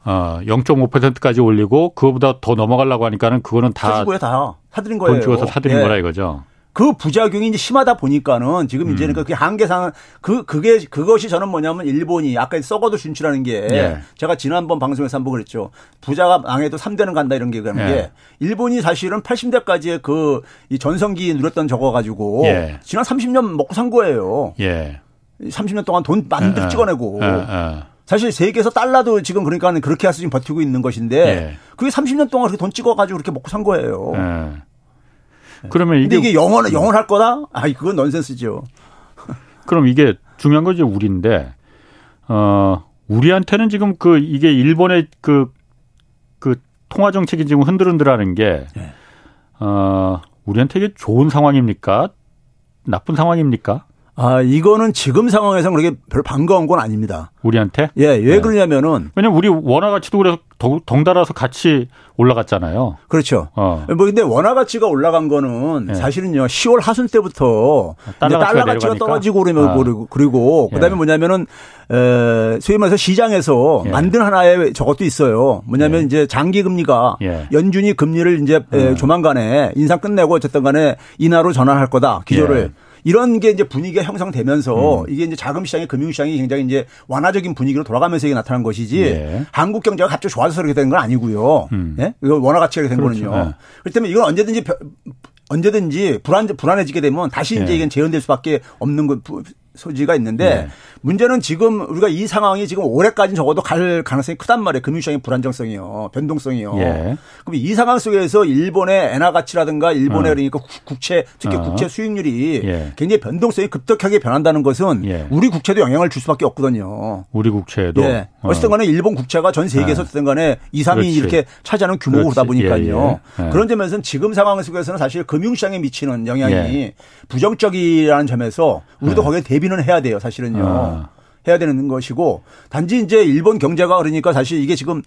어, 0.5%까지 올리고 그거보다 더 넘어가려고 하니까는 그거는 다 사준 거예요, 다. 사드린 거예요. 돈 주어서 사드린 예. 거라 이거죠. 그 부작용이 이제 심하다 보니까는 지금 이제는 음. 그 한계상 그 그게 그것이 저는 뭐냐면 일본이 아까 썩어도 준치라는 게 예. 제가 지난번 방송에서 한 번 그랬죠. 부자가 망해도 3대는 간다 이런 게 그런 예. 게 일본이 사실은 80대까지의 그 이 전성기 누렸던 저거 가지고 예. 지난 30년 먹고 산 거예요. 예. 30년 동안 돈 만들 예, 예. 찍어내고. 예, 사실 세계에서 달러도 지금 그러니까 그렇게 해서 지금 버티고 있는 것인데 그게 30년 동안 그렇게 돈 찍어가지고 그렇게 먹고 산 거예요. 그러면 이게, 이게 영원 영원할 거다? 아, 그건 넌센스죠. 그럼 이게 중요한 건 이제 우리인데 어 우리한테는 지금 그 이게 일본의 그그 그 통화 정책이 지금 흔들흔들하는 게 네. 어, 우리한테 이게 좋은 상황입니까? 나쁜 상황입니까? 아, 이거는 지금 상황에서 그렇게 별 반가운 건 아닙니다. 우리한테? 예, 왜 네. 그러냐면은. 왜냐면 우리 원화 가치도 그래서 덩달아서 같이 올라갔잖아요. 그렇죠. 어. 뭐 근데 원화 가치가 올라간 거는 네. 사실은요 10월 하순 때부터 달러, 달러 가치가 떨어지고 그러면 아. 그리고 그다음에 예. 뭐냐면은 에, 소위 말해서 시장에서 예. 만든 하나의 저것도 있어요. 뭐냐면 예. 이제 장기 금리가 예. 연준이 금리를 이제 에, 음. 조만간에 인상 끝내고 어쨌든 간에 인하로 전환할 거다 기조를. 예. 이런 게 이제 분위기가 형성되면서 음. 이게 이제 자금 시장이 금융 시장이 굉장히 이제 완화적인 분위기로 돌아가면서 이게 나타난 것이지 예. 한국 경제가 갑자기 좋아서 그렇게 된 건 아니고요. 음. 예? 이거 원화 가치가 된 그렇죠. 거는요. 예. 그렇기 때문에 이건 언제든지 언제든지 불안 불안해지게 되면 다시 이제 예. 이건 재현될 수밖에 없는 거 소지가 있는데 네. 문제는 지금 우리가 이 상황이 지금 올해까지는 적어도 갈 가능성이 크단 말이에요. 금융시장의 불안정성이요. 변동성이요. 예. 그럼 이 상황 속에서 일본의 엔화 가치라든가 일본의 어. 그러니까 국채 특히 어. 국채 수익률이 예. 굉장히 변동성이 급격하게 변한다는 것은 예. 우리 국채도 영향을 줄 수밖에 없거든요. 우리 국채도. 예. 어. 어쨌든 간에 일본 국채가 전 세계에서 어쨌든 간에 2, 3위 이렇게 차지하는 규모다 보니까요. 예, 예. 그런 점에서는 지금 상황 속에서는 사실 금융시장에 미치는 영향이 부정적이라는 점에서 우리도 거기에 대비 는 해야 돼요. 사실은요. 아. 해야 되는 것이고 단지 이제 일본 경제가 그러니까 사실 이게 지금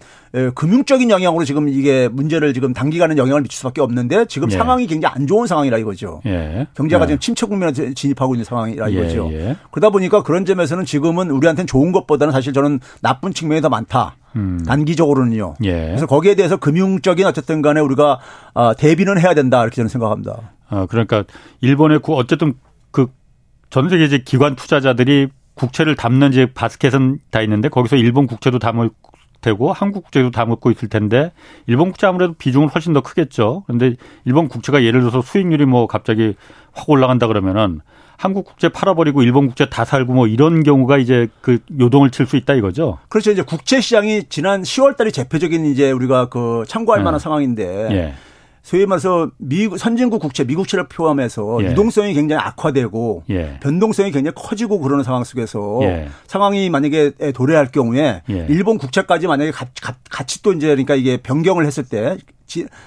금융적인 영향으로 지금 이게 문제를 지금 단기간에 영향을 미칠 수밖에 없는데 지금 예. 상황이 굉장히 안 좋은 상황이라 이거죠. 예. 경제가 예. 지금 침체 국면에 진입하고 있는 상황이라 예, 이거죠. 예. 그러다 보니까 그런 점에서는 지금은 우리한테는 좋은 것보다는 사실 저는 나쁜 측면이 더 많다. 음. 단기적으로는요. 예. 그래서 거기에 대해서 금융적인 어쨌든 간에 우리가 아, 대비는 해야 된다 이렇게 저는 생각합니다. 아, 그러니까 일본의 어쨌든 그 전 세계 이제 기관 투자자들이 국채를 담는 이제 바스켓은 다 있는데 거기서 일본 국채도 담을 되고 한국 국채도 담고 있을 텐데 일본 국채 아무래도 비중은 훨씬 더 크겠죠. 그런데 일본 국채가 예를 들어서 수익률이 뭐 갑자기 확 올라간다 그러면은 한국 국채 팔아버리고 일본 국채 다 살고 뭐 이런 경우가 이제 그 요동을 칠 수 있다 이거죠. 그렇죠. 이제 국채 시장이 지난 10월 달이 대표적인 이제 우리가 그 참고할 네. 만한 상황인데 예. 소위 말해서 미국 선진국 국채, 미국채를 포함해서 예. 유동성이 굉장히 악화되고 예. 변동성이 굉장히 커지고 그러는 상황 속에서 예. 상황이 만약에 도래할 경우에 예. 일본 국채까지 만약에 같이 또 이제 그러니까 이게 변경을 했을 때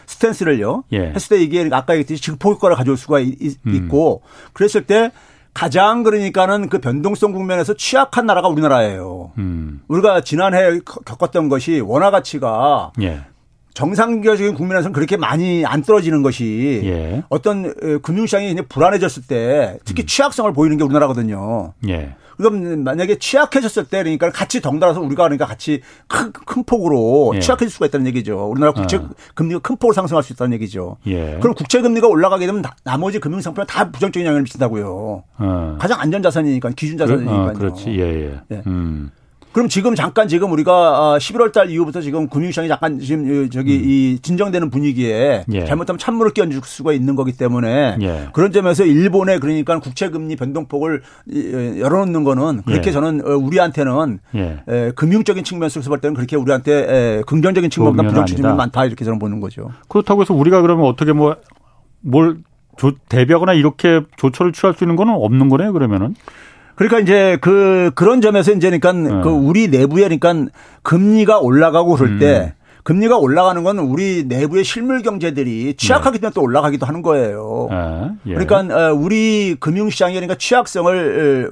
스탠스를요 예. 했을 때 이게 아까 얘기했듯이 증폭 효과를 가져올 수가 음. 있고 음. 그랬을 때 가장 그러니까는 그 변동성 국면에서 취약한 나라가 우리나라예요. 음. 우리가 지난해 겪었던 것이 원화 가치가 예. 정상적인 국민에서는 그렇게 많이 안 떨어지는 것이 예. 어떤 금융시장이 이제 불안해졌을 때 특히 음. 취약성을 보이는 게 우리나라거든요. 예. 그럼 만약에 취약해졌을 때 그러니까 같이 덩달아서 우리가 그러니까 같이 큰, 큰 폭으로 예. 취약해질 수가 있다는 얘기죠. 우리나라 국채 어. 금리가 큰 폭으로 상승할 수 있다는 얘기죠. 예. 그럼 국채 금리가 올라가게 되면 나 머지 금융 상품에 다 부정적인 영향을 미친다고요. 어. 가장 안전 자산이니까 기준 자산이니까요. 어, 그렇지. 예, 예. 예. 음. 그럼 지금 잠깐 지금 우리가 11월 아, 달 이후부터 지금 금융시장이 약간 지금 저기 음. 이 진정되는 분위기에 예. 잘못하면 찬물을 끼얹을 수가 있는 거기 때문에 예. 그런 점에서 일본의 그러니까 국채 금리 변동폭을 열어놓는 거는 그렇게 예. 저는 어, 우리한테는 예. 금융적인 측면 에서 볼 때는 그렇게 우리한테 긍정적인 측면보다 부정적인 측면이 많다 이렇게 저는 보는 거죠. 그렇다고 해서 우리가 그러면 어떻게 뭐 뭘 대비하거나 이렇게 조처를 취할 수 있는 거는 없는 거네요 그러면은. 그러니까 이제 그 그런 점에서 이제 그러니까 네. 그 우리 내부에 그러니까 금리가 올라가고 그럴 때 음. 금리가 올라가는 건 우리 내부의 실물 경제들이 취약하기 때문에 네. 또 올라가기도 하는 거예요. 아, 예. 그러니까 어, 우리 금융시장이 그러니까 취약성을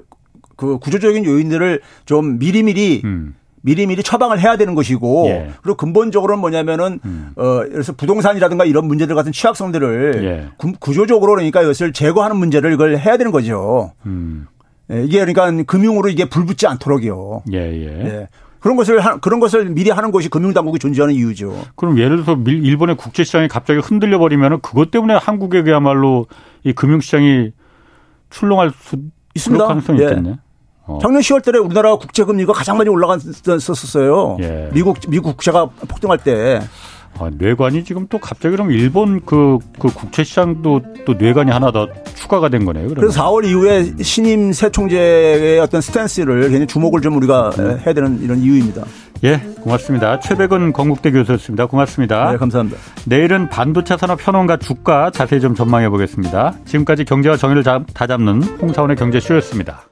그 구조적인 요인들을 좀 미리미리 음. 미리미리 처방을 해야 되는 것이고 예. 그리고 근본적으로는 뭐냐면은 음. 어 그래서 부동산이라든가 이런 문제들 같은 취약성들을 예. 구조적으로 그러니까 이것을 제거하는 문제를 이걸 해야 되는 거죠. 음. 예, 이게 그러니까 금융으로 이게 불붙지 않도록요. 예, 예. 예. 그런 것을 그런 것을 미리 하는 것이 금융당국이 존재하는 이유죠. 그럼 예를 들어서 일본의 국제시장이 갑자기 흔들려 버리면 그것 때문에 한국에 그야말로 이 금융시장이 출렁할 수 있습니다. 가능성이 예. 있겠네. 어. 작년 10월 달에 우리나라 국제 금리가 가장 많이 올라갔었어요. 예. 미국 미국 국채가 폭등할 때. 아, 뇌관이 지금 또 갑자기 그럼 일본 그, 그 국채 시장도 또 뇌관이 하나 더 추가가 된 거네요. 그러면. 그래서 4월 이후에 신임 새 총재의 어떤 스탠스를 굉장히 주목을 좀 우리가 네. 해야 되는 이런 이유입니다. 예, 고맙습니다. 최백은 건국대 교수였습니다. 고맙습니다. 네, 감사합니다. 내일은 반도체 산업 현황과 주가 자세히 좀 전망해 보겠습니다. 지금까지 경제와 정의를 다 잡는 홍사원의 경제쇼였습니다.